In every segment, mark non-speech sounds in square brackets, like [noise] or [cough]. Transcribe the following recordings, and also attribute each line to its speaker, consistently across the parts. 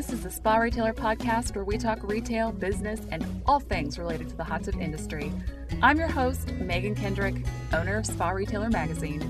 Speaker 1: This is the Spa Retailer Podcast where we talk retail, business, and all things related to the hot tub industry. I'm your host, Megan Kendrick, owner of Spa Retailer Magazine.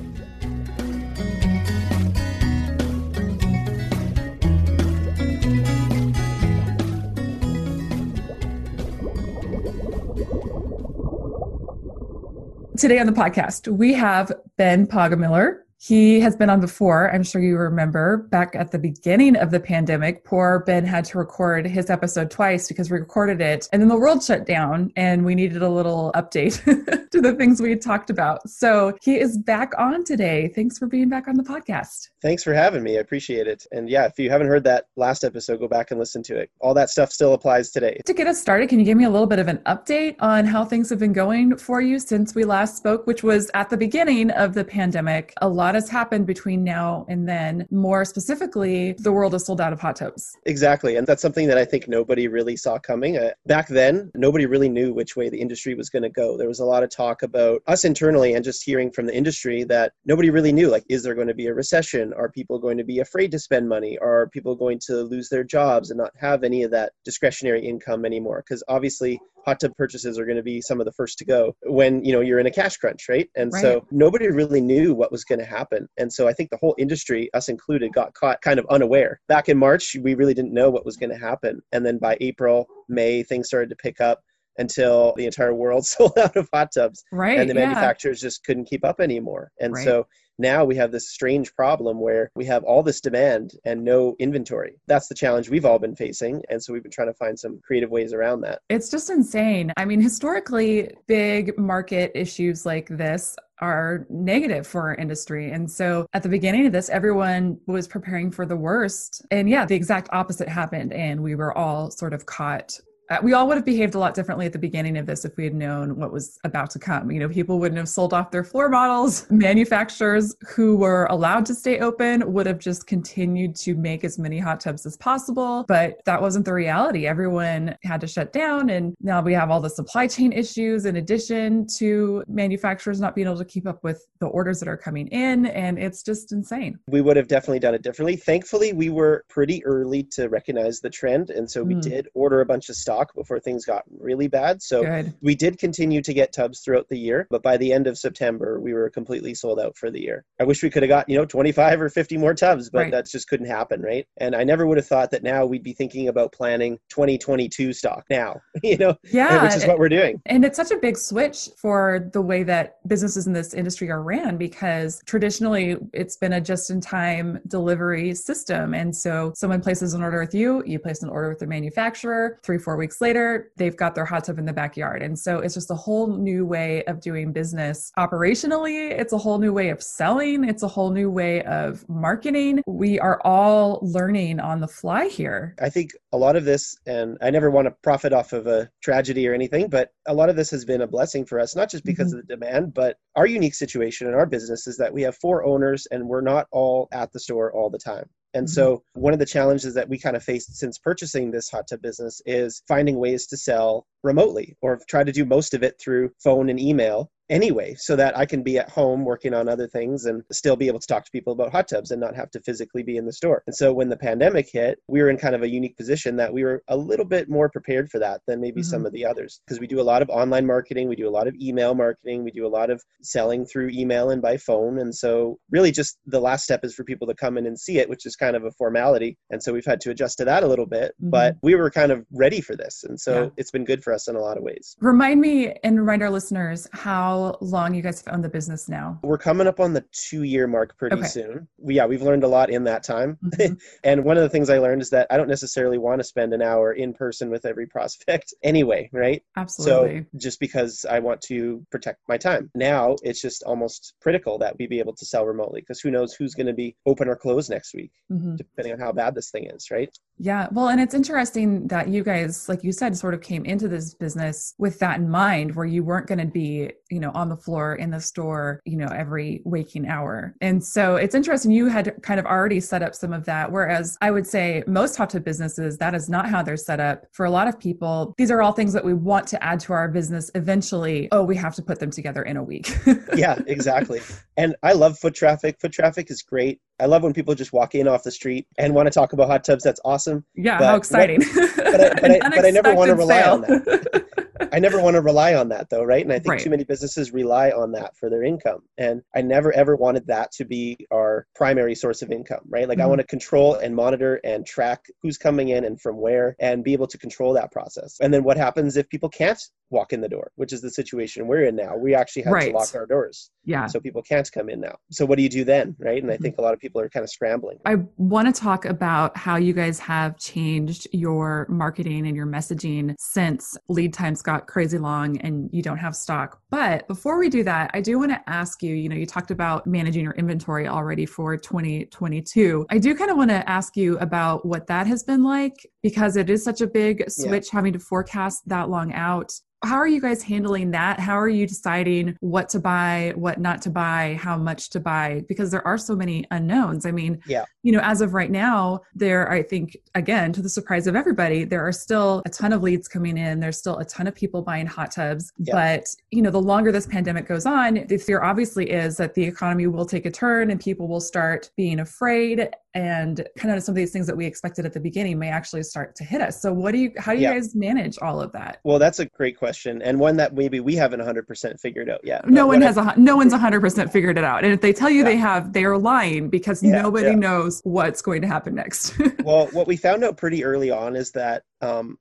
Speaker 1: Today on the podcast, we have Ben Poggemiller. He has been on before. I'm sure you remember back at the beginning of the pandemic, poor Ben had to record his episode twice because we recorded it and then the world shut down and we needed a little update [laughs] to the things we had talked about. So he is back on today. Thanks for being back on the podcast.
Speaker 2: Thanks for having me. I appreciate it. And yeah, if you haven't heard that last episode, go back and listen to it. All that stuff still applies today.
Speaker 1: To get us started, can you give me a little bit of an update on how things have been going for you since we last spoke, which was at the beginning of the pandemic? A lot has happened between now and then. More specifically, the world is sold out of hot tubs.
Speaker 2: Exactly. And that's something that I think nobody really saw coming. Uh, back then, nobody really knew which way the industry was going to go. There was a lot of talk about us internally and just hearing from the industry that nobody really knew like, is there going to be a recession? Are people going to be afraid to spend money? Are people going to lose their jobs and not have any of that discretionary income anymore? Because obviously, hot tub purchases are going to be some of the first to go when you know you're in a cash crunch right and right. so nobody really knew what was going to happen and so i think the whole industry us included got caught kind of unaware back in march we really didn't know what was going to happen and then by april may things started to pick up until the entire world [laughs] sold out of hot tubs
Speaker 1: right
Speaker 2: and the manufacturers yeah. just couldn't keep up anymore and right. so now we have this strange problem where we have all this demand and no inventory. That's the challenge we've all been facing. And so we've been trying to find some creative ways around that.
Speaker 1: It's just insane. I mean, historically, big market issues like this are negative for our industry. And so at the beginning of this, everyone was preparing for the worst. And yeah, the exact opposite happened. And we were all sort of caught uh, we all would have behaved a lot differently at the beginning of this if we had known what was about to come. You know, people wouldn't have sold off their floor models. [laughs] Manufacturers who were allowed to stay open would have just continued to make as many hot tubs as possible. But that wasn't the reality. Everyone had to shut down. And now we have all the supply chain issues in addition to manufacturers not being able to keep up with the orders that are coming in. And it's just insane.
Speaker 2: We would have definitely done it differently. Thankfully, we were pretty early to recognize the trend. And so we mm. did order a bunch of stock stock before things got really bad. So Good. we did continue to get tubs throughout the year, but by the end of September, we were completely sold out for the year. I wish we could have got, you know, 25 or 50 more tubs, but right. that just couldn't happen, right? And I never would have thought that now we'd be thinking about planning 2022 stock now, [laughs] you know,
Speaker 1: yeah, [laughs]
Speaker 2: which is what we're doing.
Speaker 1: And it's such a big switch for the way that businesses in this industry are ran because traditionally it's been a just in time delivery system. And so someone places an order with you, you place an order with the manufacturer, three, four weeks weeks later, they've got their hot tub in the backyard. And so it's just a whole new way of doing business operationally. It's a whole new way of selling. It's a whole new way of marketing. We are all learning on the fly here.
Speaker 2: I think a lot of this, and I never want to profit off of a tragedy or anything, but a lot of this has been a blessing for us, not just because mm-hmm. of the demand, but our unique situation in our business is that we have four owners and we're not all at the store all the time. And mm-hmm. so, one of the challenges that we kind of faced since purchasing this hot tub business is finding ways to sell remotely or try to do most of it through phone and email anyway so that I can be at home working on other things and still be able to talk to people about hot tubs and not have to physically be in the store. And so when the pandemic hit, we were in kind of a unique position that we were a little bit more prepared for that than maybe mm-hmm. some of the others because we do a lot of online marketing, we do a lot of email marketing, we do a lot of selling through email and by phone. And so really just the last step is for people to come in and see it, which is kind of a formality. And so we've had to adjust to that a little bit, mm-hmm. but we were kind of ready for this. And so yeah. it's been good for us in a lot of ways.
Speaker 1: Remind me and remind our listeners how long you guys have owned the business now?
Speaker 2: We're coming up on the two year mark pretty okay. soon. We, yeah, we've learned a lot in that time. Mm-hmm. [laughs] and one of the things I learned is that I don't necessarily want to spend an hour in person with every prospect [laughs] anyway, right?
Speaker 1: Absolutely.
Speaker 2: So just because I want to protect my time. Now it's just almost critical that we be able to sell remotely because who knows who's going to be open or closed next week, mm-hmm. depending on how bad this thing is, right?
Speaker 1: Yeah. Well, and it's interesting that you guys, like you said, sort of came into this business with that in mind, where you weren't going to be, you know, know, on the floor in the store, you know, every waking hour. And so it's interesting. You had kind of already set up some of that. Whereas I would say most hot tub businesses, that is not how they're set up. For a lot of people, these are all things that we want to add to our business eventually. Oh, we have to put them together in a week. [laughs]
Speaker 2: yeah, exactly. And I love foot traffic. Foot traffic is great. I love when people just walk in off the street and want to talk about hot tubs. That's awesome.
Speaker 1: Yeah, but how exciting.
Speaker 2: What, but, I, but, I, but I [laughs] never want to rely sale. on that. [laughs] I never want to rely on that though, right? And I think right. too many businesses rely on that for their income. And I never ever wanted that to be our primary source of income, right? Like mm-hmm. I want to control and monitor and track who's coming in and from where and be able to control that process. And then what happens if people can't walk in the door, which is the situation we're in now. We actually have right. to lock our doors.
Speaker 1: Yeah.
Speaker 2: So people can't come in now. So what do you do then, right? And I mm-hmm. think a lot of people are kind of scrambling.
Speaker 1: I want to talk about how you guys have changed your marketing and your messaging since lead times got crazy long and you don't have stock. But before we do that, I do want to ask you, you know, you talked about managing your inventory already for 2022. I do kind of want to ask you about what that has been like because it is such a big switch yeah. having to forecast that long out how are you guys handling that? How are you deciding what to buy, what not to buy, how much to buy? Because there are so many unknowns. I mean,
Speaker 2: yeah.
Speaker 1: you know, as of right now, there, I think, again, to the surprise of everybody, there are still a ton of leads coming in. There's still a ton of people buying hot tubs. Yeah. But, you know, the longer this pandemic goes on, the fear obviously is that the economy will take a turn and people will start being afraid and kind of some of these things that we expected at the beginning may actually start to hit us. So what do you how do you yeah. guys manage all of that?
Speaker 2: Well, that's a great question and one that maybe we haven't 100% figured out yet.
Speaker 1: No one has I, a no one's 100% figured it out. And if they tell you yeah. they have, they are lying because yeah, nobody knows what's going to happen next. [laughs]
Speaker 2: well, what we found out pretty early on is that um,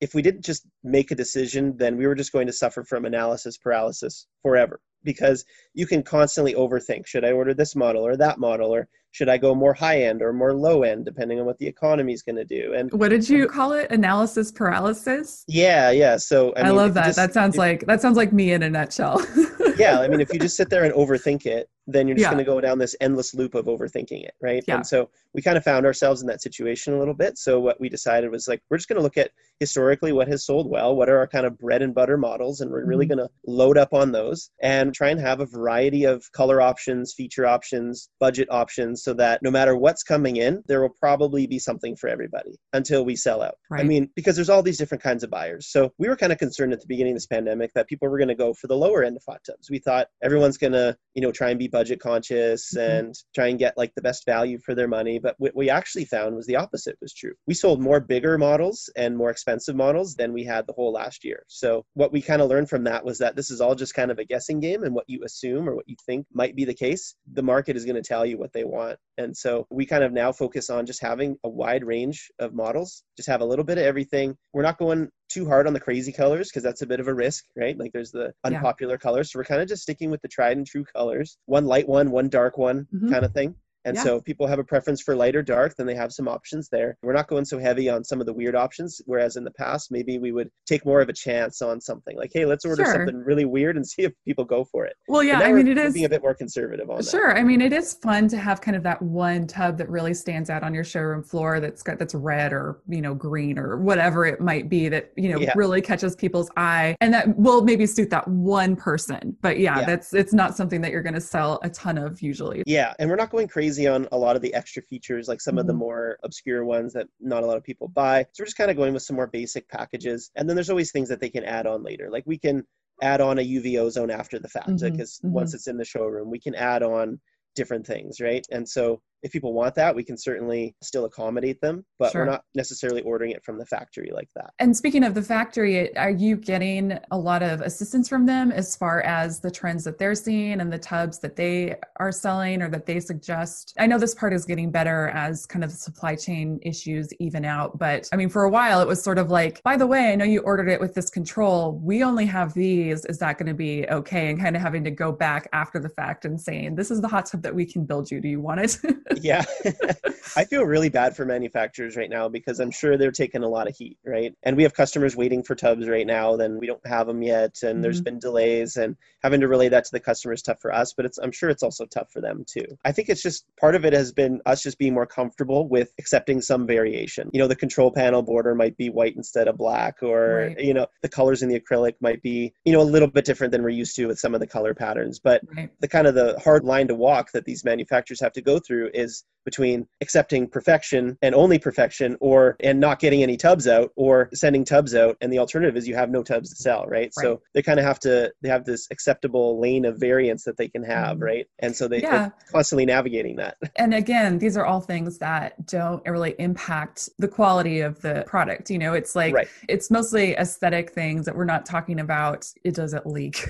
Speaker 2: if we didn't just make a decision, then we were just going to suffer from analysis paralysis forever because you can constantly overthink should I order this model or that model or should I go more high end or more low end depending on what the economy is going to do? And
Speaker 1: what did you call it? Analysis paralysis?
Speaker 2: Yeah, yeah. So
Speaker 1: I, I mean, love that. Just, that sounds if, like that sounds like me in a nutshell. [laughs]
Speaker 2: yeah, I mean, if you just sit there and overthink it, then you're just yeah. going to go down this endless loop of overthinking it, right?
Speaker 1: Yeah.
Speaker 2: And so we kind of found ourselves in that situation a little bit. So what we decided was like we're just going to look at historically what has sold well, what are our kind of bread and butter models, and we're really mm-hmm. going to load up on those and try and have a variety of color options, feature options, budget options, so that no matter what's coming in, there will probably be something for everybody until we sell out.
Speaker 1: Right.
Speaker 2: I mean, because there's all these different kinds of buyers. So we were kind of concerned at the beginning of this pandemic that people were going to go for the lower end of hot tubs. We thought everyone's going to, you know, try and be budget conscious mm-hmm. and try and get like the best value for their money. But what we actually found was the opposite was true. We sold more bigger models and more expensive models than we had the whole last year. So what we kind of learned from that was that this is all just kind of a guessing game and what you assume or what you think might be the case, the market is going to tell you what they want. And so we kind of now focus on just having a wide range of models, just have a little bit of everything. We're not going too hard on the crazy colors because that's a bit of a risk, right? Like there's the unpopular yeah. colors. So we're kind of just sticking with the tried and true colors, one light one, one dark one mm-hmm. kind of thing. And yeah. so if people have a preference for light or dark, then they have some options there. We're not going so heavy on some of the weird options, whereas in the past, maybe we would take more of a chance on something like, hey, let's order sure. something really weird and [laughs] see if people go for it.
Speaker 1: Well, yeah, I mean, it is
Speaker 2: being a bit more conservative on
Speaker 1: sure.
Speaker 2: that.
Speaker 1: I mean, it is fun to have kind of that one tub that really stands out on your showroom floor that's got that's red or you know green or whatever it might be that you know yeah. really catches people's eye and that will maybe suit that one person. But yeah, yeah. that's it's not something that you're going to sell a ton of usually.
Speaker 2: Yeah, and we're not going crazy on a lot of the extra features, like some mm-hmm. of the mm-hmm. more obscure ones that not a lot of people buy. So we're just kind of going with some more basic packages. And then there's always things that they can add on later. Like we can add on a UV ozone after the fact because mm-hmm. mm-hmm. once it's in the showroom, we can add on different things, right? And so if people want that, we can certainly still accommodate them, but sure. we're not necessarily ordering it from the factory like that.
Speaker 1: And speaking of the factory, are you getting a lot of assistance from them as far as the trends that they're seeing and the tubs that they are selling or that they suggest? I know this part is getting better as kind of the supply chain issues even out, but I mean, for a while it was sort of like, by the way, I know you ordered it with this control. We only have these. Is that going to be okay? And kind of having to go back after the fact and saying, this is the hot tub that we can build you. Do you want it? [laughs]
Speaker 2: yeah. [laughs] I feel really bad for manufacturers right now because I'm sure they're taking a lot of heat, right? And we have customers waiting for tubs right now, then we don't have them yet, and mm-hmm. there's been delays, and having to relay that to the customer is tough for us, but it's I'm sure it's also tough for them too. I think it's just part of it has been us just being more comfortable with accepting some variation. You know, the control panel border might be white instead of black, or right. you know, the colors in the acrylic might be, you know, a little bit different than we're used to with some of the color patterns. But right. the kind of the hard line to walk that these manufacturers have to go through is between accepting perfection and only perfection or and not getting any tubs out or sending tubs out and the alternative is you have no tubs to sell right, right. so they kind of have to they have this acceptable lane of variance that they can have mm-hmm. right and so they, yeah. are constantly navigating that [laughs]
Speaker 1: and again these are all things that don't really impact the quality of the product you know it's like right. it's mostly aesthetic things that we're not talking about it doesn't leak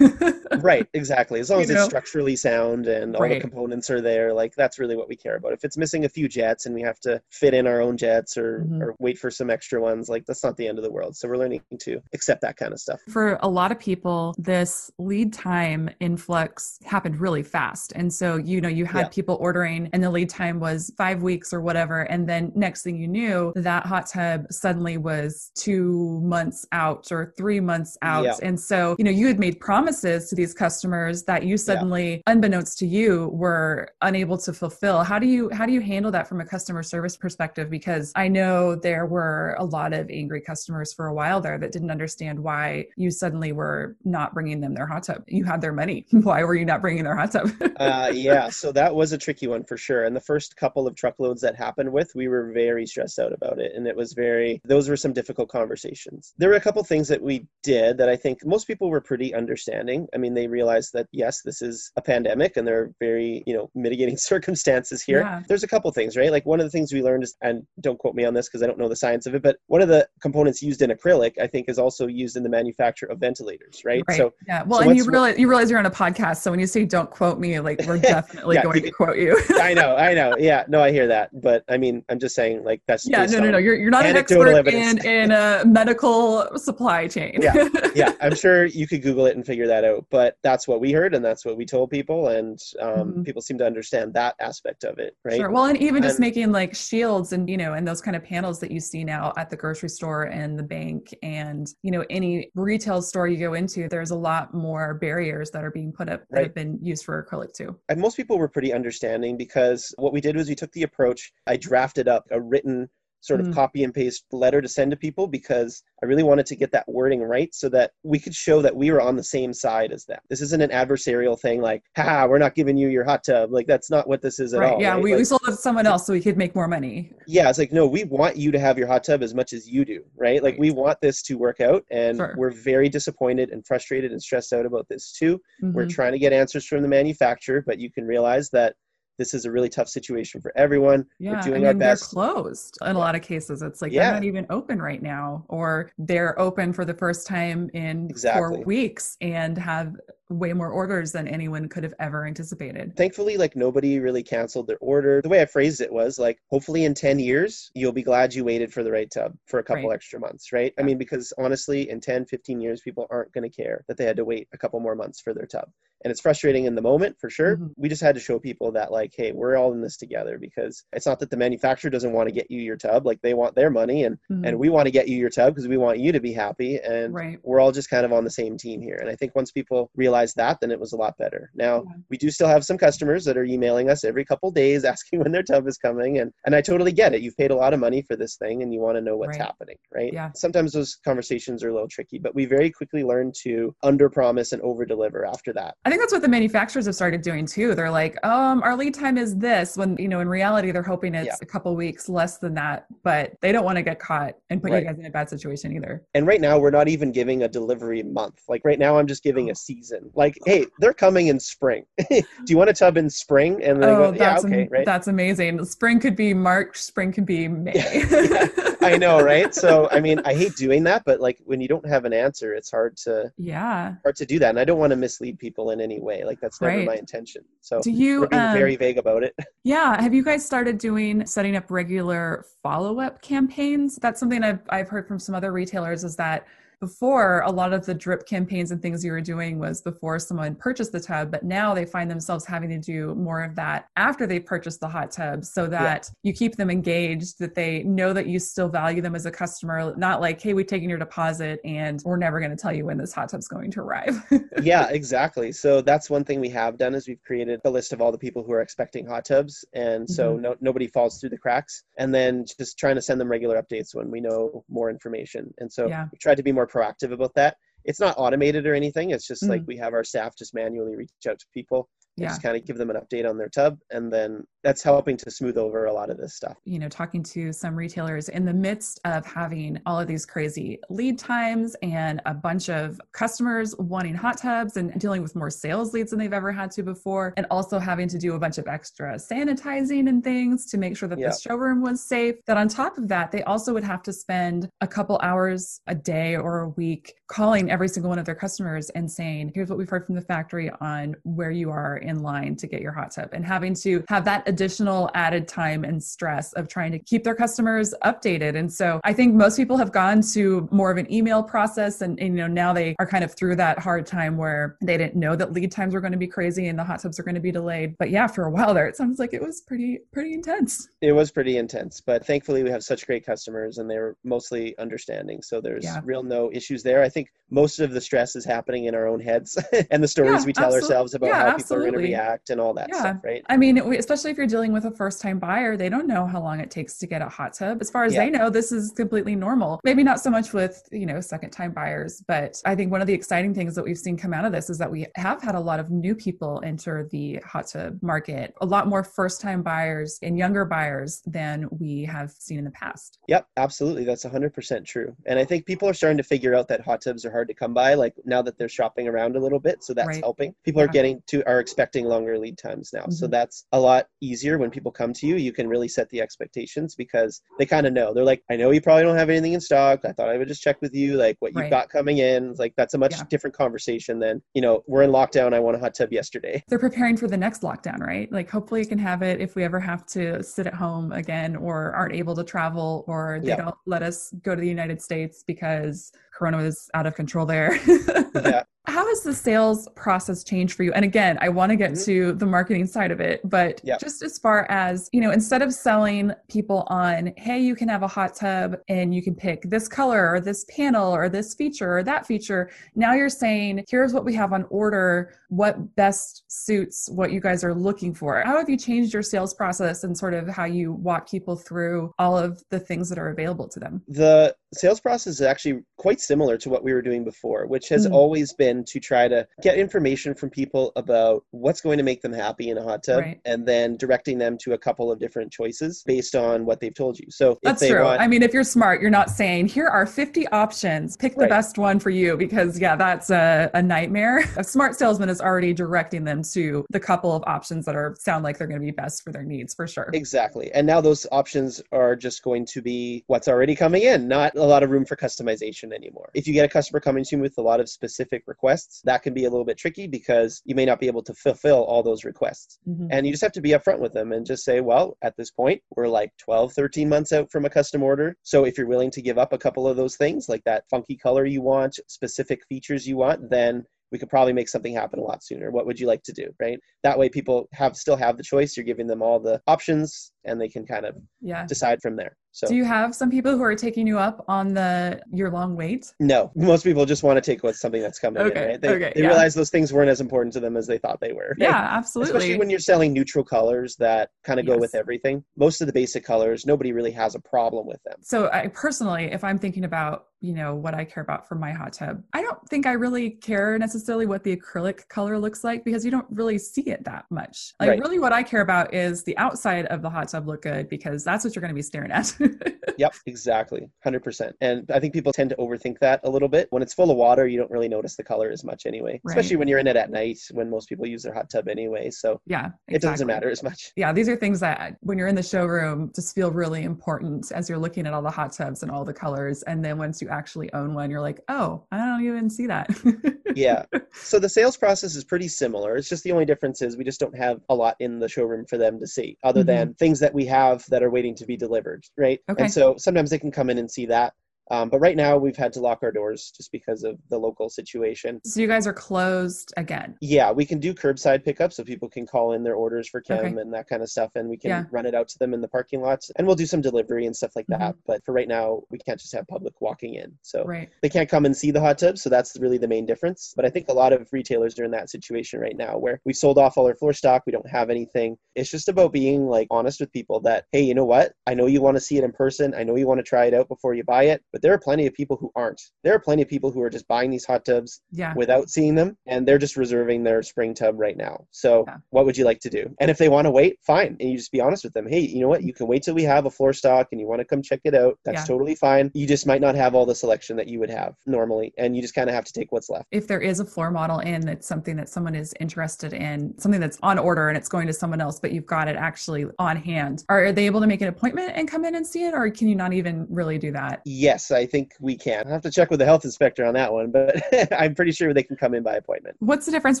Speaker 2: right [laughs] exactly as long you as know? it's structurally sound and all right. the components are there like that's really what we care about if it's missing a few jets and we have to fit in our own jets or, mm-hmm. or wait for some extra ones, like that's not the end of the world. So we're learning to accept that kind of stuff.
Speaker 1: For a lot of people, this lead time influx happened really fast. And so, you know, you had yeah. people ordering and the lead time was five weeks or whatever. And then next thing you knew, that hot tub suddenly was two months out or three months out. Yeah. And so, you know, you had made promises to these customers that you suddenly, yeah. unbeknownst to you, were unable to fulfill. How do you, how do you handle that from a customer service perspective? Because I know there were a lot of angry customers for a while there that didn't understand why you suddenly were not bringing them their hot tub. You had their money. [laughs] Why were you not bringing their hot tub? [laughs]
Speaker 2: uh, yeah, so that was a tricky one for sure. And the first couple of truckloads that happened with, we were very stressed out about it. And it was very, those were some difficult conversations. There were a couple things that we did that I think most people were pretty understanding. I mean, they realized that, yes, this is a pandemic and there are very, you know, mitigating [laughs] circumstances here. Yeah. There's a couple things, right? Like one of the things we learned is, and don't quote me on this because I don't know the science of it, but one of the components used in acrylic, I think, is also used in the manufacture of ventilators, right?
Speaker 1: right. So yeah, well, so and you realize you realize you're on a podcast, so when you say "don't quote me," like we're [laughs] definitely yeah, going to quote you. [laughs]
Speaker 2: I know, I know. Yeah, no, I hear that, but I mean, I'm just saying, like that's
Speaker 1: yeah, no, no, no. You're you're not an expert evidence. in in a medical supply chain.
Speaker 2: yeah, [laughs] yeah. I'm sure you could Google it and figure that out, but that's what we heard and that's what we told people, and um, mm-hmm. people seem to understand that aspect of it, right?
Speaker 1: Sure. Well, and even just making like shields and you know and those kind of panels that you see now at the grocery store and the bank and you know any retail store you go into there's a lot more barriers that are being put up that right. have been used for acrylic too
Speaker 2: and most people were pretty understanding because what we did was we took the approach i drafted up a written sort of mm. copy and paste letter to send to people because I really wanted to get that wording right so that we could show that we were on the same side as them. This isn't an adversarial thing like, ha, we're not giving you your hot tub. Like, that's not what this is at
Speaker 1: right,
Speaker 2: all.
Speaker 1: Yeah,
Speaker 2: right?
Speaker 1: we,
Speaker 2: like,
Speaker 1: we sold it to someone else so we could make more money.
Speaker 2: Yeah, it's like, no, we want you to have your hot tub as much as you do, right? Like, right. we want this to work out. And sure. we're very disappointed and frustrated and stressed out about this too. Mm-hmm. We're trying to get answers from the manufacturer, but you can realize that this is a really tough situation for everyone.
Speaker 1: Yeah, We're doing I mean, our best. They're closed in a lot of cases. It's like yeah. they're not even open right now, or they're open for the first time in exactly. four weeks and have way more orders than anyone could have ever anticipated.
Speaker 2: Thankfully, like nobody really canceled their order. The way I phrased it was like, hopefully in 10 years, you'll be glad you waited for the right tub for a couple right. extra months, right? Yeah. I mean, because honestly, in 10, 15 years, people aren't going to care that they had to wait a couple more months for their tub. And it's frustrating in the moment for sure. Mm-hmm. We just had to show people that, like, hey, we're all in this together because it's not that the manufacturer doesn't want to get you your tub. Like, they want their money and, mm-hmm. and we want to get you your tub because we want you to be happy. And right. we're all just kind of on the same team here. And I think once people realize realized that, then it was a lot better. Now yeah. we do still have some customers that are emailing us every couple days [laughs] asking when their tub is coming, and and I totally get it. You've paid a lot of money for this thing, and you want to know what's right. happening, right?
Speaker 1: Yeah.
Speaker 2: Sometimes those conversations are a little tricky, but we very quickly learn to under promise and over deliver after that.
Speaker 1: I think that's what the manufacturers have started doing too. They're like, um, our lead time is this, when you know in reality they're hoping it's yeah. a couple weeks less than that, but they don't want to get caught and put right. you guys in a bad situation either.
Speaker 2: And right now we're not even giving a delivery month. Like right now I'm just giving a season like, hey, they're coming in spring. [laughs] Do you want a tub in spring?
Speaker 1: And they oh, go, yeah, okay, am- right. That's amazing. Spring could be March, spring could be May.
Speaker 2: yeah, [laughs] [laughs] I know, right? So, I mean, I hate doing that, but like when you don't have an answer, it's hard to
Speaker 1: yeah
Speaker 2: hard to do that. And I don't want to mislead people in any way. Like that's never right. my intention. So,
Speaker 1: do you
Speaker 2: being um, very vague about it?
Speaker 1: Yeah. Have you guys started doing setting up regular follow up campaigns? That's something I've I've heard from some other retailers is that before a lot of the drip campaigns and things you were doing was before someone purchased the tub, but now they find themselves having to do more of that after they purchase the hot tub so that yeah. you keep them engaged, that they know that you still value them as a customer, not like, hey, we've taken your deposit and we're never going to tell you when this hot tub's going to arrive. [laughs]
Speaker 2: yeah, exactly. So that's one thing we have done is we've created a list of all the people who are expecting hot tubs. And so mm-hmm. no, nobody falls through the cracks. And then just trying to send them regular updates when we know more information. And so yeah. we tried to be more proactive about that. It's not automated or anything. It's just mm-hmm. like we have our staff just manually reach out to people yeah. just kind of give them an update on their tub and then that's helping to smooth over a lot of this stuff
Speaker 1: you know talking to some retailers in the midst of having all of these crazy lead times and a bunch of customers wanting hot tubs and dealing with more sales leads than they've ever had to before and also having to do a bunch of extra sanitizing and things to make sure that yeah. the showroom was safe that on top of that they also would have to spend a couple hours a day or a week calling every single one of their customers and saying here's what we've heard from the factory on where you are in line to get your hot tub and having to have that additional added time and stress of trying to keep their customers updated. And so I think most people have gone to more of an email process and, and you know now they are kind of through that hard time where they didn't know that lead times were going to be crazy and the hot tubs are going to be delayed. But yeah, for a while there it sounds like it was pretty pretty intense.
Speaker 2: It was pretty intense, but thankfully we have such great customers and they're mostly understanding. So there's yeah. real no issues there. I think most of the stress is happening in our own heads [laughs] and the stories yeah, we tell absolutely. ourselves about yeah, how people absolutely. are going to react and all that yeah. stuff, right?
Speaker 1: I mean, especially if you're dealing with a first time buyer, they don't know how long it takes to get a hot tub. As far as yeah. they know, this is completely normal. Maybe not so much with, you know, second time buyers, but I think one of the exciting things that we've seen come out of this is that we have had a lot of new people enter the hot tub market, a lot more first time buyers and younger buyers than we have seen in the past.
Speaker 2: Yep, absolutely. That's 100% true. And I think people are starting to figure out that hot tubs are hard to come by, like now that they're shopping around a little bit. So that's right. helping. People yeah. are getting to, are expecting longer lead times now. Mm-hmm. So that's a lot easier when people come to you. You can really set the expectations because they kind of know. They're like, I know you probably don't have anything in stock. I thought I would just check with you, like what you've got coming in. It's like that's a much yeah. different conversation than, you know, we're in lockdown. I want a hot tub yesterday.
Speaker 1: They're preparing for the next lockdown, right? Like hopefully you can have it if we ever have to sit at home again or aren't able to travel or they don't let us go to the United States because Corona is out of control there. [laughs] yeah how has the sales process changed for you and again i want to get mm-hmm. to the marketing side of it but yep. just as far as you know instead of selling people on hey you can have a hot tub and you can pick this color or this panel or this feature or that feature now you're saying here's what we have on order what best suits what you guys are looking for how have you changed your sales process and sort of how you walk people through all of the things that are available to them
Speaker 2: the sales process is actually quite similar to what we were doing before which has mm. always been to try to get information from people about what's going to make them happy in a hot tub right. and then directing them to a couple of different choices based on what they've told you. So
Speaker 1: that's true. Want... I mean, if you're smart, you're not saying, here are 50 options, pick the right. best one for you, because yeah, that's a, a nightmare. A smart salesman is already directing them to the couple of options that are sound like they're going to be best for their needs for sure.
Speaker 2: Exactly. And now those options are just going to be what's already coming in, not a lot of room for customization anymore. If you get a customer coming to you with a lot of specific requests, that can be a little bit tricky because you may not be able to fulfill all those requests. Mm-hmm. And you just have to be upfront with them and just say, well, at this point, we're like 12, 13 months out from a custom order. So if you're willing to give up a couple of those things, like that funky color you want, specific features you want, then we could probably make something happen a lot sooner. What would you like to do? Right. That way people have still have the choice. You're giving them all the options and they can kind of yeah. decide from there. So
Speaker 1: do you have some people who are taking you up on the year long wait?
Speaker 2: No. Most people just want to take what's something that's coming okay. in. Right? They, okay, they yeah. realize those things weren't as important to them as they thought they were.
Speaker 1: Yeah, absolutely.
Speaker 2: Especially when you're selling neutral colors that kind of yes. go with everything. Most of the basic colors, nobody really has a problem with them.
Speaker 1: So I personally, if I'm thinking about you know what I care about for my hot tub. I don't think I really care necessarily what the acrylic color looks like because you don't really see it that much. Like right. really what I care about is the outside of the hot tub look good because that's what you're going to be staring at. [laughs]
Speaker 2: yep, exactly. 100%. And I think people tend to overthink that a little bit. When it's full of water, you don't really notice the color as much anyway, right. especially when you're in it at night when most people use their hot tub anyway. So
Speaker 1: yeah, exactly.
Speaker 2: it doesn't matter as much.
Speaker 1: Yeah, these are things that when you're in the showroom just feel really important as you're looking at all the hot tubs and all the colors. And then once you actually own one, you're like, oh, I don't even see that. [laughs]
Speaker 2: yeah. So the sales process is pretty similar. It's just the only difference is we just don't have a lot in the showroom for them to see other mm-hmm. than things that we have that are waiting to be delivered. Right. Okay. And so sometimes they can come in and see that Um, but right now we've had to lock our doors just because of the local situation.
Speaker 1: So you guys are closed again.
Speaker 2: Yeah, we can do curbside pickup so people can call in their orders for chem
Speaker 1: Okay.
Speaker 2: and that kind of stuff, and we can
Speaker 1: Yeah.
Speaker 2: run it out to them in the parking lots, and we'll do some delivery and stuff like that.
Speaker 1: Mhm.
Speaker 2: But for right now, we can't just have public walking in. So
Speaker 1: Right.
Speaker 2: they can't come and see the hot tubs, so that's really the main difference. But I think a lot of retailers are in that situation right now where we sold off all our floor stock, we don't have anything. It's just about being like honest with people that, hey, you know what? I know you want to see it in person. I know you want to try it out before you buy it, but there are plenty of people who aren't. There are plenty of people who are just buying these hot tubs
Speaker 1: Yeah.
Speaker 2: without seeing them and they're just reserving their spring tub right now. So
Speaker 1: Yeah.
Speaker 2: what would you like to do? And if they want to wait, fine. And you just be honest with them. Hey, you know what? You can wait till we have a floor stock and you want to come check it out. That's
Speaker 1: Yeah.
Speaker 2: totally fine. You just might not have all the selection that you would have normally and you just kind of have to take what's left.
Speaker 1: if there is a floor model in it's something that someone is interested in, something that's on order and it's going to someone else, but you've got it actually on hand, are they able to make an appointment and come in and see it, or can you not even really do that?
Speaker 2: Yes, I think we can. I have to check with the health inspector on that one, but [laughs] I'm pretty sure they can come in by appointment.
Speaker 1: What's the difference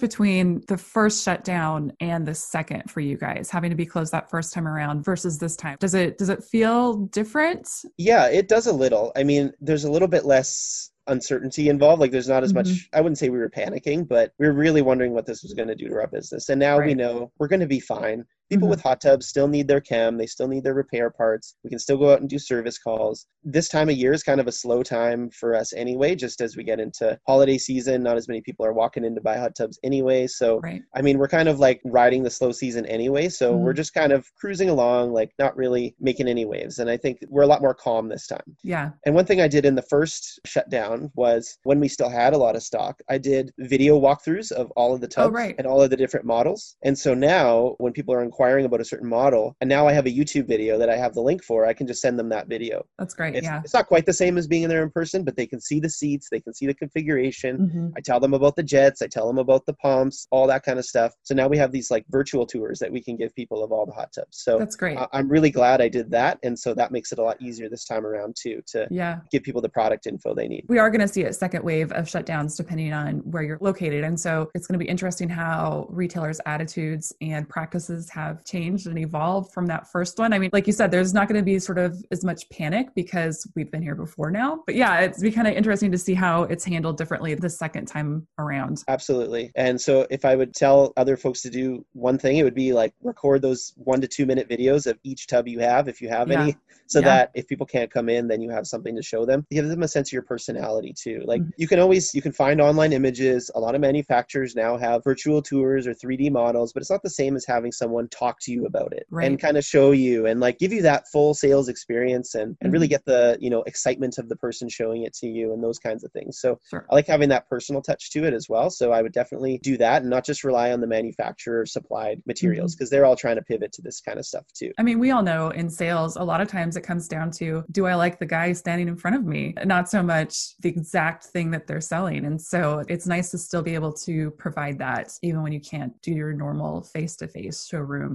Speaker 1: between the first shutdown and the second for you guys, having to be closed that first time around versus this time? Does it does it feel different?
Speaker 2: Yeah, it does a little. I mean, there's a little bit less uncertainty involved. Like, there's not as
Speaker 1: Mhm.
Speaker 2: much, I wouldn't say we were panicking, but we were really wondering what this was going to do to our business. And now we know we're going to be fine. People
Speaker 1: Mhm.
Speaker 2: with hot tubs still need their chem, they still need their repair parts. We can still go out and do service calls. This time of year is kind of a slow time for us anyway, just as we get into holiday season. Not as many people are walking in to buy hot tubs anyway. So,
Speaker 1: Right.
Speaker 2: I mean, we're kind of like riding the slow season anyway. So
Speaker 1: Mhm.
Speaker 2: we're just kind of cruising along, like not really making any waves. And I think we're a lot more calm this time.
Speaker 1: Yeah.
Speaker 2: And one thing I did in the first shutdown was when we still had a lot of stock, I did video walkthroughs of all of the tubs
Speaker 1: Oh, right.
Speaker 2: and all of the different models. And so now when people are inquiring about a certain model, and now I have a YouTube video that I have the link for, I can just send them that video.
Speaker 1: That's great.
Speaker 2: It's,
Speaker 1: yeah.
Speaker 2: it's not quite the same as being in there in person, but they can see the seats, they can see the configuration.
Speaker 1: Mhm.
Speaker 2: I tell them about the jets, I tell them about the pumps, all that kind of stuff. So now we have these like virtual tours that we can give people of all the hot tubs. So
Speaker 1: That's great.
Speaker 2: I- I'm really glad I did that. And so that makes it a lot easier this time around too to
Speaker 1: yeah.
Speaker 2: give people the product info they need.
Speaker 1: we are going to see a second wave of shutdowns depending on where you're located. And so it's going to be interesting how retailers' attitudes and practices have changed and evolved from that first one. I mean, like you said, there's not going to be sort of as much panic because we've been here before now. But yeah, it's be kind of interesting to see how it's handled differently the second time around.
Speaker 2: Absolutely. And so if I would tell other folks to do one thing, it would be like record those one to two minute videos of each tub you have, if you have
Speaker 1: Yeah.
Speaker 2: any, so
Speaker 1: Yeah.
Speaker 2: that if people can't come in, then you have something to show them. Give them a sense of your personality too. Like
Speaker 1: Mhm.
Speaker 2: you can always, you can find online images. A lot of manufacturers now have virtual tours or 3D models, but it's not the same as having someone talk to you about it
Speaker 1: Right.
Speaker 2: and kind of show you and like give you that full sales experience and, and really
Speaker 1: Mhm.
Speaker 2: get the, you know, excitement of the person showing it to you and those kinds of things. So
Speaker 1: Sure.
Speaker 2: I like having that personal touch to it as well. So I would definitely do that and not just rely on the manufacturer supplied materials because they're all trying to pivot to this kind of stuff too.
Speaker 1: I mean, we all know in sales, a lot of times it comes down to do I like the guy standing in front of me? Not so much the exact thing that they're selling. And so it's nice to still be able to provide that even when you can't do your normal face to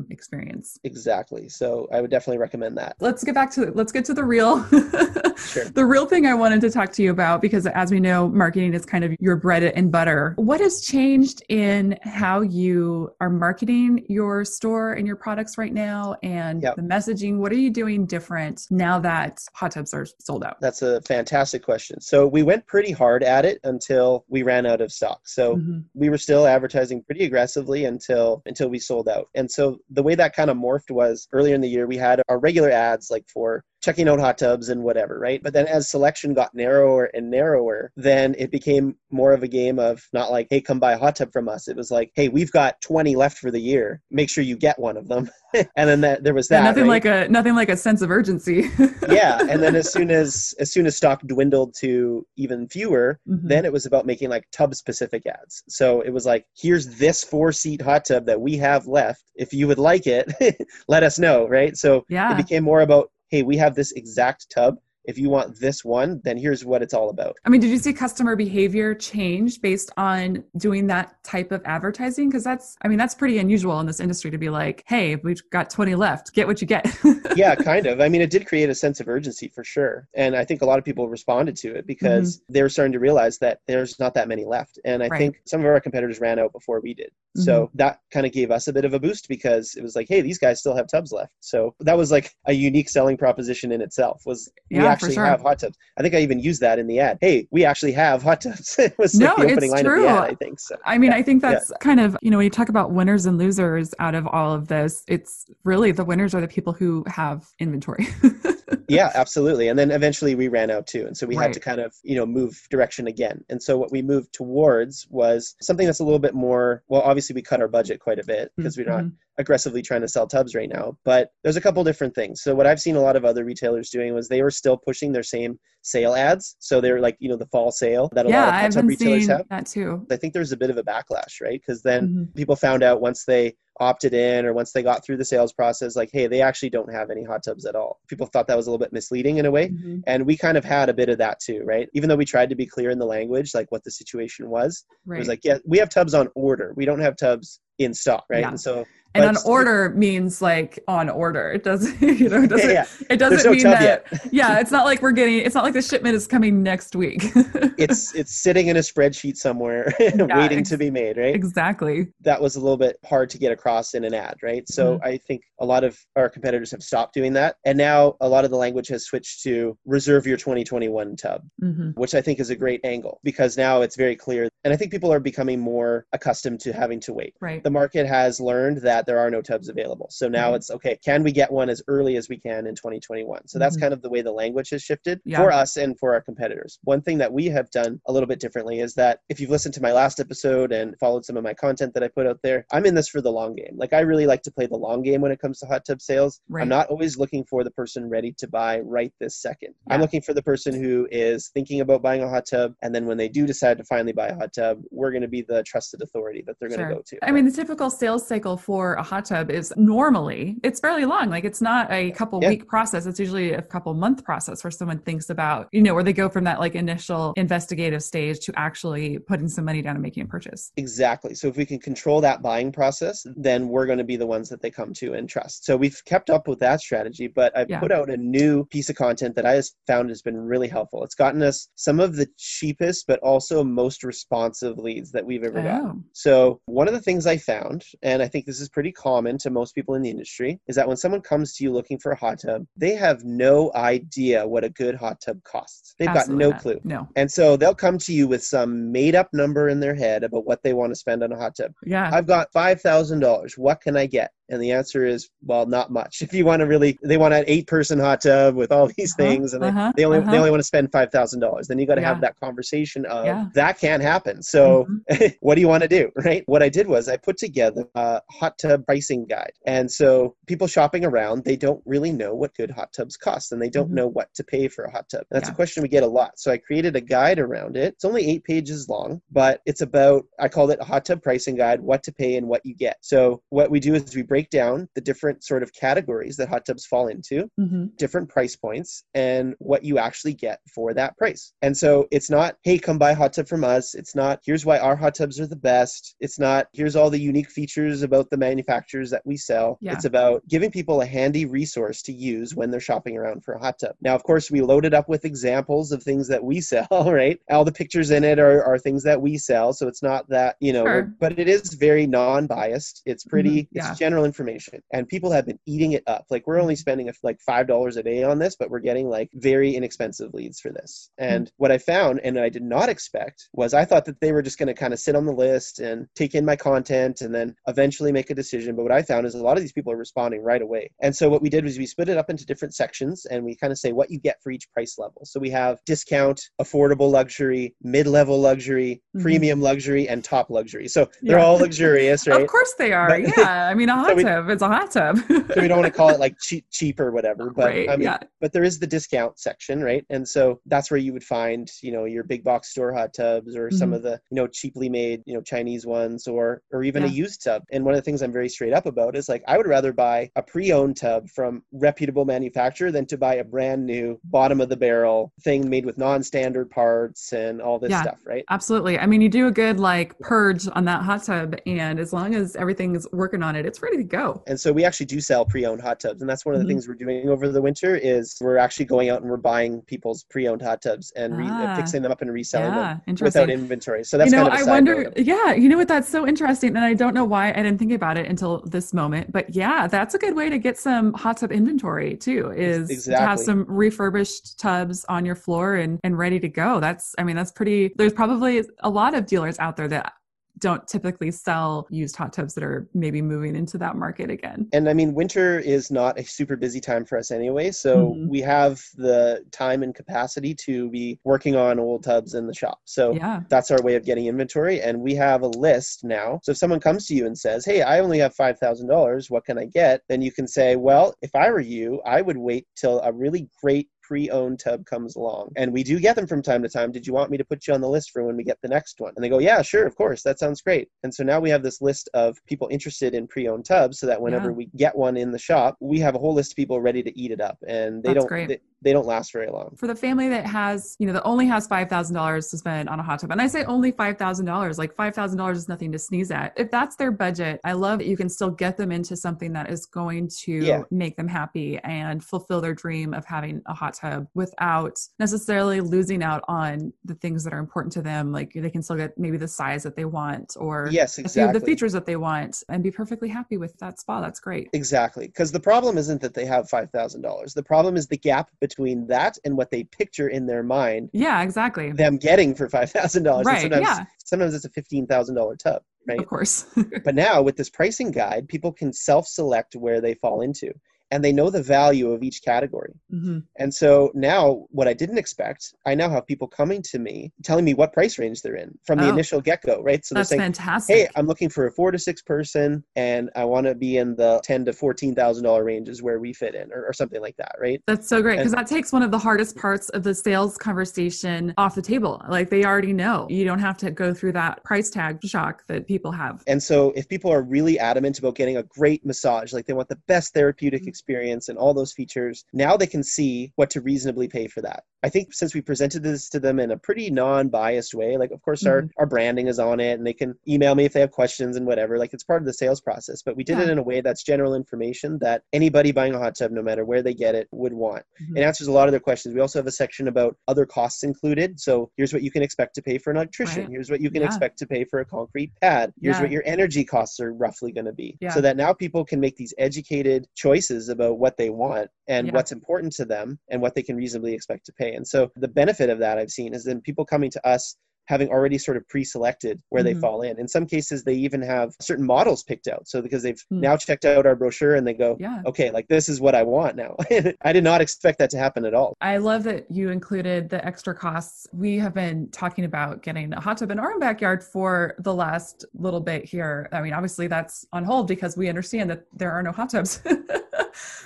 Speaker 1: experience.
Speaker 2: Exactly. So I would definitely recommend that.
Speaker 1: Let's get back to let's get to the real [laughs]
Speaker 2: Sure.
Speaker 1: the real thing I wanted to talk to you about because as we know marketing is kind of your bread and butter. What has changed in how you are marketing your store and your products right now and
Speaker 2: Yep.
Speaker 1: the messaging? What are you doing different now that hot tubs are sold out?
Speaker 2: That's a fantastic question. So we went pretty hard at it until we ran out of stock. So
Speaker 1: Mhm.
Speaker 2: we were still advertising pretty aggressively until until we sold out. And so the way that kind of morphed was earlier in the year we had our regular ads like for checking out hot tubs and whatever, right? But then as selection got narrower and narrower, then it became more of a game of not like, hey, come buy a hot tub from us. It was like, hey, we've got 20 left for the year. Make sure you get one of them. [laughs] and then that, there was that.
Speaker 1: Yeah, nothing
Speaker 2: right?
Speaker 1: like a nothing like a sense of urgency. [laughs]
Speaker 2: yeah. And then as soon as as soon as stock dwindled to even fewer,
Speaker 1: Mhm.
Speaker 2: then it was about making like tub specific ads. So it was like, here's this four seat hot tub that we have left. If you would like it, [laughs] let us know, right? So
Speaker 1: yeah.
Speaker 2: it became more about, hey, we have this exact tub. If you want this one, then here's what it's all about.
Speaker 1: I mean, did you see customer behavior change based on doing that type of advertising? Because that's, I mean, that's pretty unusual in this industry to be like, hey, we've got 20 left, get what you get. [laughs]
Speaker 2: yeah, kind of. I mean, it did create a sense of urgency for sure. And I think a lot of people responded to it because mm-hmm. they were starting to realize that there's not that many left. And I
Speaker 1: Right.
Speaker 2: think some of our competitors ran out before we did. So mm-hmm. that kind of gave us a bit of a boost because it was like, hey, these guys still have tubs left. So that was like a unique selling proposition in itself was
Speaker 1: Yeah.
Speaker 2: Actually
Speaker 1: sure.
Speaker 2: have hot tubs. I think I even used that in the ad. Hey, we actually have hot tubs. [laughs] it was like
Speaker 1: No,
Speaker 2: the opening
Speaker 1: it's
Speaker 2: line
Speaker 1: true.
Speaker 2: of the ad, I think. So
Speaker 1: I mean,
Speaker 2: Yeah.
Speaker 1: I think that's kind of, you know, when you talk about winners and losers out of all of this, it's really the winners are the people who have inventory. [laughs]
Speaker 2: yeah, absolutely. And then eventually we ran out too. And so we had to kind of, you know, move direction again. And so what we moved towards was something that's a little bit more, well, obviously we cut our budget quite a bit because we're not
Speaker 1: Mhm.
Speaker 2: Aggressively trying to sell tubs right now. But there's a couple different things. So what I've seen a lot of other retailers doing was they were still pushing their same sale ads. So they're like, you know, the fall sale that a
Speaker 1: yeah,
Speaker 2: lot of tub retailers have.
Speaker 1: that too.
Speaker 2: I think there's a bit of a backlash, right? Because then
Speaker 1: Mhm.
Speaker 2: people found out once they opted in or once they got through the sales process, like, hey, they actually don't have any hot tubs at all. People thought that was a little bit misleading in a way.
Speaker 1: Mhm.
Speaker 2: And we kind of had a bit of that too, right? Even though we tried to be clear in the language, like what the situation was,
Speaker 1: right.
Speaker 2: it was like, yeah, we have tubs on order. We don't have tubs in stock, right?
Speaker 1: Yeah.
Speaker 2: And so,
Speaker 1: and
Speaker 2: but
Speaker 1: on order means like on order. It doesn't, [laughs] you know, it doesn't,
Speaker 2: yeah,
Speaker 1: it doesn't
Speaker 2: no
Speaker 1: mean that, [laughs] yeah, it's not like we're getting, it's not like the shipment is coming next week. [laughs]
Speaker 2: it's it's sitting in a spreadsheet somewhere, waiting
Speaker 1: ex-
Speaker 2: to be made, right?
Speaker 1: exactly.
Speaker 2: that was a little bit hard to get across in an ad, right? So
Speaker 1: Mm-hmm.
Speaker 2: I think a lot of our competitors have stopped doing that. And now a lot of the language has switched to reserve your 2021 tub,
Speaker 1: hmm
Speaker 2: which I think is a great angle because now it's very clear. And I think people are becoming more accustomed to having to wait.
Speaker 1: Right.
Speaker 2: The market has learned that there are no tubs available. So now
Speaker 1: Mhm.
Speaker 2: it's okay, can we get one as early as we can in 2021? So that's
Speaker 1: Mhm.
Speaker 2: kind of the way the language has shifted
Speaker 1: Yeah.
Speaker 2: for us and for our competitors. One thing that we have done a little bit differently is that if you've listened to my last episode and followed some of my content that I put out there, I'm in this for the long game. Like I really like to play the long game when it comes to hot tub sales.
Speaker 1: Right.
Speaker 2: I'm not always looking for the person ready to buy right this second. I'm looking for the person who is thinking about buying a hot tub and then when they do decide to finally buy a hot tub, we're going to be the trusted authority that they're going
Speaker 1: Sure.
Speaker 2: to go to.
Speaker 1: I mean, the typical sales cycle for a hot tub is normally it's fairly long. Like it's not a couple
Speaker 2: Yeah.
Speaker 1: week process. It's usually a couple month process where someone thinks about, you know, where they go from that like initial investigative stage to actually putting some money down and making a purchase.
Speaker 2: Exactly. So if we can control that buying process, then we're going to be the ones that they come to and trust. So we've kept up with that strategy, but I've
Speaker 1: Yeah.
Speaker 2: put out a new piece of content that I has found has been really helpful. It's gotten us some of the cheapest but also most responsive leads that we've ever gotten.
Speaker 1: Oh,
Speaker 2: So, one of the things I found, and I think this is pretty common to most people in the industry, is that when someone comes to you looking for a hot tub, they have no idea what a good hot tub costs. They've
Speaker 1: absolutely
Speaker 2: got no
Speaker 1: not.
Speaker 2: clue.
Speaker 1: No.
Speaker 2: And so they'll come to you with some made up number in their head about what they want to spend on a hot tub.
Speaker 1: Yeah.
Speaker 2: I've got $5,000. What can I get? And the answer is, well, not much. [laughs] If you want to really, they want an eight person hot tub with all these
Speaker 1: Uh-huh,
Speaker 2: things and they,
Speaker 1: uh-huh,
Speaker 2: they only,
Speaker 1: uh-huh.
Speaker 2: they only want to spend $5,000. Then you got to
Speaker 1: Yeah.
Speaker 2: have that conversation of
Speaker 1: Yeah.
Speaker 2: that can't happen. So
Speaker 1: Mhm. [laughs]
Speaker 2: what do you want to do? Right. What I did was I put together a hot tub pricing guide. And so people shopping around, they don't really know what good hot tubs cost and they don't
Speaker 1: Mhm.
Speaker 2: know what to pay for a hot tub. And that's
Speaker 1: Yeah.
Speaker 2: a question we get a lot. So I created a guide around it. It's only eight pages long, but it's about, I called it a hot tub pricing guide, what to pay and what you get. So what we do is we break down the different sort of categories that hot tubs fall into
Speaker 1: hmm
Speaker 2: different price points and what you actually get for that price. And so it's not, hey, come buy a hot tub from us. It's not, here's why our hot tubs are the best. It's not, here's all the unique features about the manufacturers that we sell.
Speaker 1: Yeah.
Speaker 2: It's about giving people a handy resource to use when they're shopping around for a hot tub. Now, of course, we load it up with examples of things that we [laughs] sell, right? All the pictures in it are, are things that we sell. So it's not that, you know,
Speaker 1: Sure.
Speaker 2: but it is very non biased. It's pretty,
Speaker 1: Mhm. Yeah.
Speaker 2: it's information and people have been eating it up. Like we're only mm-hmm. spending like five dollars a day on this but we're getting like very inexpensive leads for this. Mm-hmm. And what i found and i did not expect was i thought that they were just going to kind of sit on the list and take in my content and then eventually make a decision. But what i found is a lot of these people are responding right away. And so what we did was we split it up into different sections and we kind of say what you get for each price level. So we have discount affordable luxury mid-level luxury
Speaker 1: mm-hmm.
Speaker 2: premium luxury and top luxury. So they're
Speaker 1: yeah.
Speaker 2: all luxurious [laughs] right?
Speaker 1: of course they are.
Speaker 2: But,
Speaker 1: yeah. I mean 100% [laughs] It's a hot tub.
Speaker 2: so we don't want to call it like [laughs] cheap, cheap or whatever, but
Speaker 1: right,
Speaker 2: I mean,
Speaker 1: yeah.
Speaker 2: but there is the discount section, right? And so that's where you would find, you know, your big box store hot tubs or mm-hmm.
Speaker 1: some
Speaker 2: of the, you know, cheaply made, you know, Chinese ones or or even
Speaker 1: yeah.
Speaker 2: a used tub. And one of the things I'm very straight up about is like I would rather buy a pre-owned tub from reputable manufacturer than to buy a brand new bottom of the barrel thing made with non-standard parts and all this
Speaker 1: yeah,
Speaker 2: stuff, right?
Speaker 1: Absolutely. I mean, you do a good like purge on that hot tub and as long as everything's working on it, it's ready to go.
Speaker 2: And so we actually do sell pre-owned hot tubs, and that's one of the
Speaker 1: Mhm.
Speaker 2: things we're doing over the winter is we're actually going out and we're buying people's pre-owned hot tubs and re-
Speaker 1: Ah.
Speaker 2: fixing them up and reselling
Speaker 1: Yeah,
Speaker 2: them without inventory. So that's
Speaker 1: you know,
Speaker 2: kind of
Speaker 1: I wonder.
Speaker 2: note.
Speaker 1: Yeah, you know what? That's so interesting, and I don't know why I didn't think about it until this moment. But yeah, that's a good way to get some hot tub inventory too. Is to have some refurbished tubs on your floor and and ready to go. That's, I mean, that's pretty. There's probably a lot of dealers out there that don't typically sell used hot tubs that are maybe moving into that market again.
Speaker 2: And I mean, winter is not a super busy time for us anyway. So
Speaker 1: Mhm.
Speaker 2: we have the time and capacity to be working on old tubs in the shop. So
Speaker 1: Yeah.
Speaker 2: that's our way of getting inventory. And we have a list now. So if someone comes to you and says, Hey, I only have $5,000, what can I get? Then you can say, Well, if I were you, I would wait till a really great pre owned tub comes along. And we do get them from time to time. Did you want me to put you on the list for when we get the next one? And they go, Yeah, sure, of course. That sounds great. And so now we have this list of people interested in pre owned tubs so that whenever
Speaker 1: Yeah.
Speaker 2: we get one in the shop, we have a whole list of people ready to eat it up. And they
Speaker 1: That's
Speaker 2: don't. They, they don't last very long.
Speaker 1: for the family that has, you know, that only has five thousand dollars to spend on a hot tub, and I say only five thousand dollars, like five thousand dollars is nothing to sneeze at. If that's their budget, I love that you can still get them into something that is going to
Speaker 2: Yeah.
Speaker 1: make them happy and fulfill their dream of having a hot tub without necessarily losing out on the things that are important to them. Like they can still get maybe the size that they want or
Speaker 2: Yes,
Speaker 1: a few of
Speaker 2: exactly.
Speaker 1: the features that they want and be perfectly happy with that spa. That's great.
Speaker 2: Exactly. Because the problem isn't that they have $5,000. The problem is the gap between that and what they picture in their mind
Speaker 1: Yeah, exactly.
Speaker 2: them getting for $5,000.
Speaker 1: Right,
Speaker 2: sometimes,
Speaker 1: yeah.
Speaker 2: sometimes it's a $15,000 tub, right?
Speaker 1: Of course. [laughs]
Speaker 2: But now with this pricing guide, people can self select where they fall into and they know the value of each category.
Speaker 1: hmm
Speaker 2: And so now, what I didn't expect, I now have people coming to me telling me what price range they're in from the
Speaker 1: Oh.
Speaker 2: initial get go, right? So they're saying,
Speaker 1: fantastic.
Speaker 2: hey i'm looking for a four to six person and i want to be in the ten to fourteen thousand dollar ranges where we fit in or, or something like that right
Speaker 1: That's so great because that takes one of the hardest parts of the sales conversation off the table. Like they already know. You don't have to go through that price tag shock that people have.
Speaker 2: and so if people are really adamant about getting a great massage like they want the best therapeutic experience and all those features now they can see what to reasonably pay for that i think since we presented this to them in a pretty non-biased way like of course our,
Speaker 1: Mhm.
Speaker 2: our branding is on it and they can email me if they have questions and whatever like it's part of the sales process but we did it in a way that's general information that anybody buying a hot tub no matter where they get it would want
Speaker 1: Mhm.
Speaker 2: It answers a lot of their questions. We also have a section about other costs included. So here's what you can expect to pay for an electrician.
Speaker 1: Right.
Speaker 2: Here's what you can
Speaker 1: Yeah.
Speaker 2: expect to pay for a concrete pad. Here's
Speaker 1: Yeah.
Speaker 2: what your energy costs are roughly going to be.
Speaker 1: Yeah.
Speaker 2: So that now people can make these educated choices about what they want and
Speaker 1: Yeah.
Speaker 2: what's important to them and what they can reasonably expect to pay. And so the benefit of that I've seen is then people coming to us having already sort of pre-selected where they
Speaker 1: Mhm.
Speaker 2: fall in. In some cases, they even have certain models picked out. So because they've
Speaker 1: Hmm.
Speaker 2: now checked out our brochure and they go,
Speaker 1: Yeah.
Speaker 2: okay, like this is what I want now. [laughs] I did not expect that to happen at all.
Speaker 1: I love that you included the extra costs. We have been talking about getting a hot tub in our own backyard for the last little bit here. I mean, obviously that's on hold because we understand that there are no hot tubs. [laughs]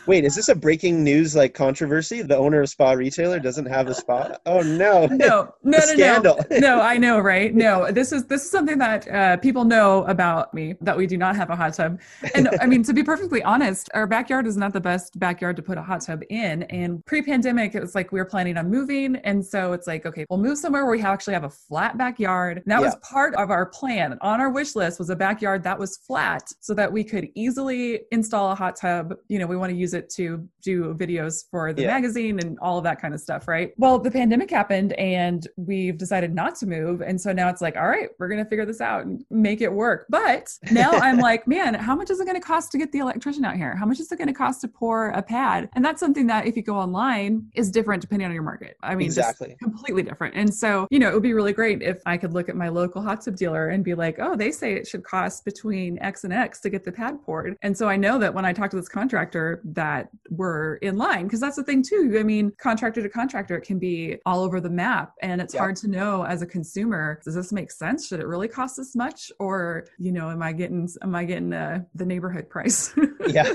Speaker 2: Wait, is this a breaking news like controversy? The owner of spa retailer doesn't have a spa? Oh no.
Speaker 1: no, [laughs] no, no,
Speaker 2: scandal.
Speaker 1: no, no. I know, right? No, this is this is something that uh, people know about me that we do not have a hot tub. And I mean, to be perfectly honest, our backyard is not the best backyard to put a hot tub in. And pre-pandemic, it was like we were planning on moving, and so it's like, okay, we'll move somewhere where we actually have a flat backyard. And that was part of our plan. On our wish list was a backyard that was flat, so that we could easily install a hot tub. You know, we want to use it to do videos for the
Speaker 2: Yeah.
Speaker 1: magazine and all of that kind of stuff, right? Well, the pandemic happened and we've decided not to move. And so now it's like, all right, we're going to figure this out and make it work. But now [laughs] I'm like, man, how much is it going to cost to get the electrician out here? How much is it going to cost to pour a pad? And that's something that if you go online is different depending on your market. I mean,
Speaker 2: Exactly.
Speaker 1: completely different. And so, you know, it would be really great if I could look at my local hot tub dealer and be like, oh, they say it should cost between X and X to get the pad poured. And so I know that when I talk to this contractor that we're in line, because that's the thing too. I mean, contractor to contractor, it can be all over the map. And it's
Speaker 2: Yeah.
Speaker 1: hard to know as a consumer, does this make sense? Should it really cost this much? Or, you know, am I getting, am I getting uh, the neighborhood price [laughs]
Speaker 2: Yeah.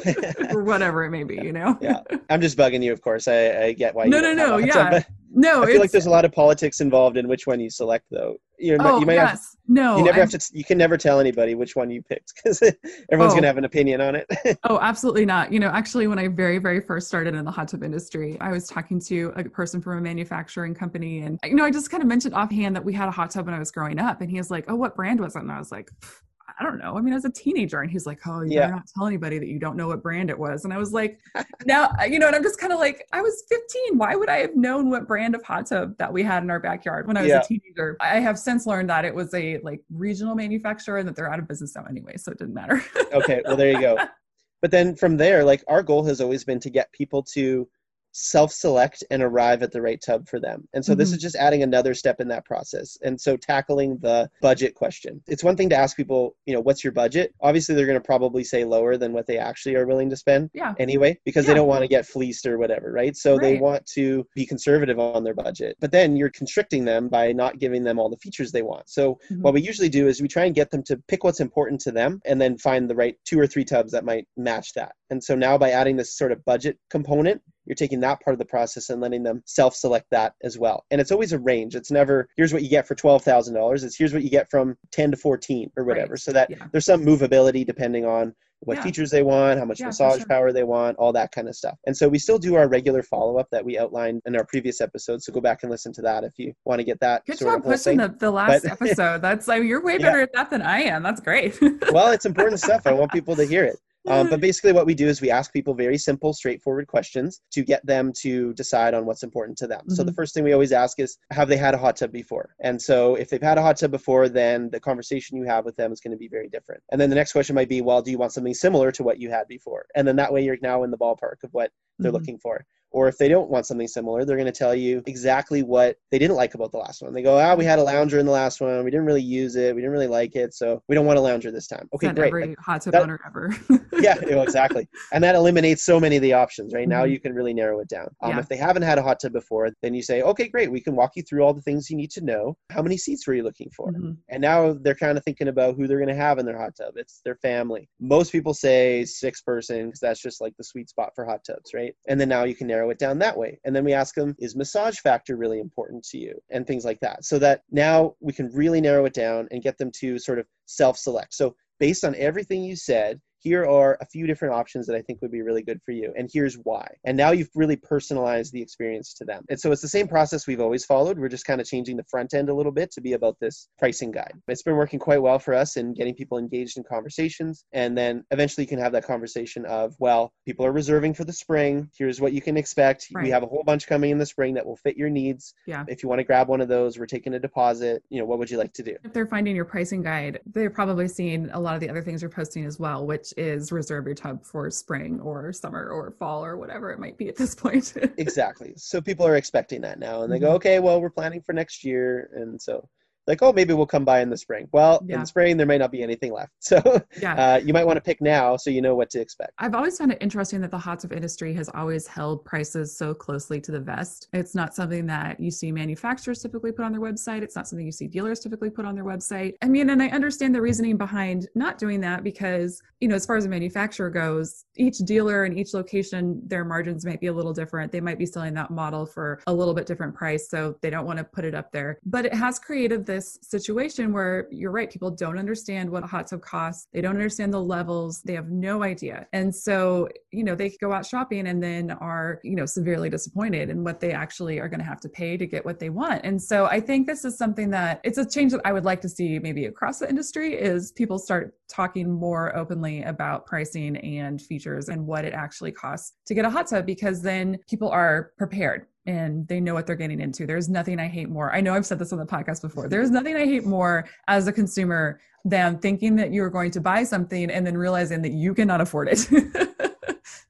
Speaker 1: or whatever it may be, [laughs] you know?
Speaker 2: yeah. I'm just bugging you, of course. I, I get why
Speaker 1: No, no, no, yeah. [laughs] No,
Speaker 2: I feel like there's a lot of politics involved in which one you select though. You,
Speaker 1: oh,
Speaker 2: you might have
Speaker 1: yes. no,
Speaker 2: you never
Speaker 1: I'm-
Speaker 2: have to you can never tell anybody which one you picked because [laughs] everyone's
Speaker 1: Oh.
Speaker 2: gonna have an opinion on it. [laughs]
Speaker 1: Oh, absolutely not. You know, actually, when I very, very first started in the hot tub industry, I was talking to a person from a manufacturing company. And, you know, I just kind of mentioned offhand that we had a hot tub when I was growing up. And he was like, Oh, what brand was it? And I was like, "Pff, I don't know. I mean, I was a teenager, and he's like, "Oh, you yeah. better not tell anybody that you don't know what brand it was." And I was like, "Now, you know," and I'm just kind of like, I was 15. Why would I have known what brand of hot tub that we had in our backyard when I was yeah. a teenager? I have since learned that it was a like regional manufacturer and that they're out of business now anyway, so it didn't matter.
Speaker 2: okay, well there you go. [laughs] But then from there, like our goal has always been to get people to self select and arrive at the right tub for them. And so mm-hmm. this is just adding another step in that process. And so tackling the budget question. It's one thing to ask people, you know, what's your budget? Obviously, they're going to probably say lower than what they actually are willing to spend
Speaker 1: yeah.
Speaker 2: anyway, because yeah. they don't want to get fleeced or whatever, right? So right. they want to be conservative on their budget. But then you're constricting them by not giving them all the features they want. So mm-hmm. what we usually do is we try and get them to pick what's important to them and then find the right two or three tubs that might match that. And so now by adding this sort of budget component, you're taking that part of the process and letting them self-select that as well. And it's always a range. It's never here's what you get for twelve thousand dollars. It's here's what you get from ten to fourteen or whatever. Right. So that yeah. there's some movability depending on what yeah. features they want, how much yeah, massage sure. power they want, all that kind of stuff. And so we still do our regular follow up that we outlined in our previous episode. So go back and listen to that if you want to get that.
Speaker 1: Good job pushing the, the last but, [laughs] episode. That's like you're way better yeah. at that than I am. That's great. [laughs]
Speaker 2: well, it's important stuff. I want people to hear it. Um, but basically, what we do is we ask people very simple, straightforward questions to get them to decide on what's important to them. Mm-hmm. So the mm-hmm. first thing we always ask is, have they had a hot tub before? And so if they've had a hot tub before, then the conversation you have with them is going to be very different. And then the next question might be, well, do you want something similar to what you had before? And then that way you're now in the ballpark of what they're mm-hmm. looking for. Or if they don't want something similar, they're going to tell you exactly what they didn't like about the last one. They go, ah, we had a lounger in the last one. We didn't really use it. We didn't really like it. So we don't want a lounger this time. Okay,
Speaker 1: Not
Speaker 2: great.
Speaker 1: Every like, hot tub that, owner ever. [laughs]
Speaker 2: yeah, exactly. [laughs] And that eliminates so many of the options, right? Mm-hmm. Now you can really narrow it down. Um, yeah. If they haven't had a hot tub before, then you say, okay, great. We can walk you through all the things you need to know. How many seats were you looking for? Mm-hmm. And now they're kind of thinking about who they're going to have in their hot tub. It's their family. Most people say six person because that's just like the sweet spot for hot tubs, right? And then now you can narrow it down that way and then we ask them, is massage factor really important to you? And things like that. So that now we can really narrow it down and get them to sort of self select. So based on everything you said, here are a few different options that I think would be really good for you, and here's why. And now you've really personalized the experience to them. And so it's the same process we've always followed. We're just kind of changing the front end a little bit to be about this pricing guide. It's been working quite well for us in getting people engaged in conversations. And then eventually you can have that conversation of, well, people are reserving for the spring. Here's what you can expect. Right. We have a whole bunch coming in the spring that will fit your needs.
Speaker 1: Yeah.
Speaker 2: If you want to grab one of those, we're taking a deposit. You know, what would you like to do?
Speaker 1: If they're finding your pricing guide, they're probably seeing a lot of the other things you're posting as well, which is reserve your tub for spring or summer or fall or whatever it might be at this [laughs] point.
Speaker 2: exactly. So people are expecting that now and they go, mm-hmm. okay, well, we're planning for next year. And so like, oh, maybe we'll come by in the spring. Well, yeah. in the spring, there may not be anything left. [laughs] So yeah. uh, you might want to pick now so you know what to expect.
Speaker 1: I've always found it interesting that the hot of industry has always held prices so closely to the vest. It's not something that you see manufacturers typically put on their website. It's not something you see dealers typically put on their website. I mean, and I understand the reasoning behind not doing that because, you know, as far as a manufacturer goes, each dealer and each location, their margins might be a little different. They might be selling that model for a little bit different price. So they don't want to put it up there. But it has created this situation where you're right, people don't understand what a hot tub costs. They don't understand the levels. They have no idea. And so, you know, they go out shopping and then are, you know, severely disappointed in what they actually are going to have to pay to get what they want. And so I think this is something that it's a change that I would like to see maybe across the industry is people start talking more openly about pricing and features and what it actually costs to get a hot tub because then people are prepared and they know what they're getting into. There's nothing I hate more. I know I've said this on the podcast before. There's nothing I hate more as a consumer than thinking that you're going to buy something and then realizing that you cannot afford it. [laughs]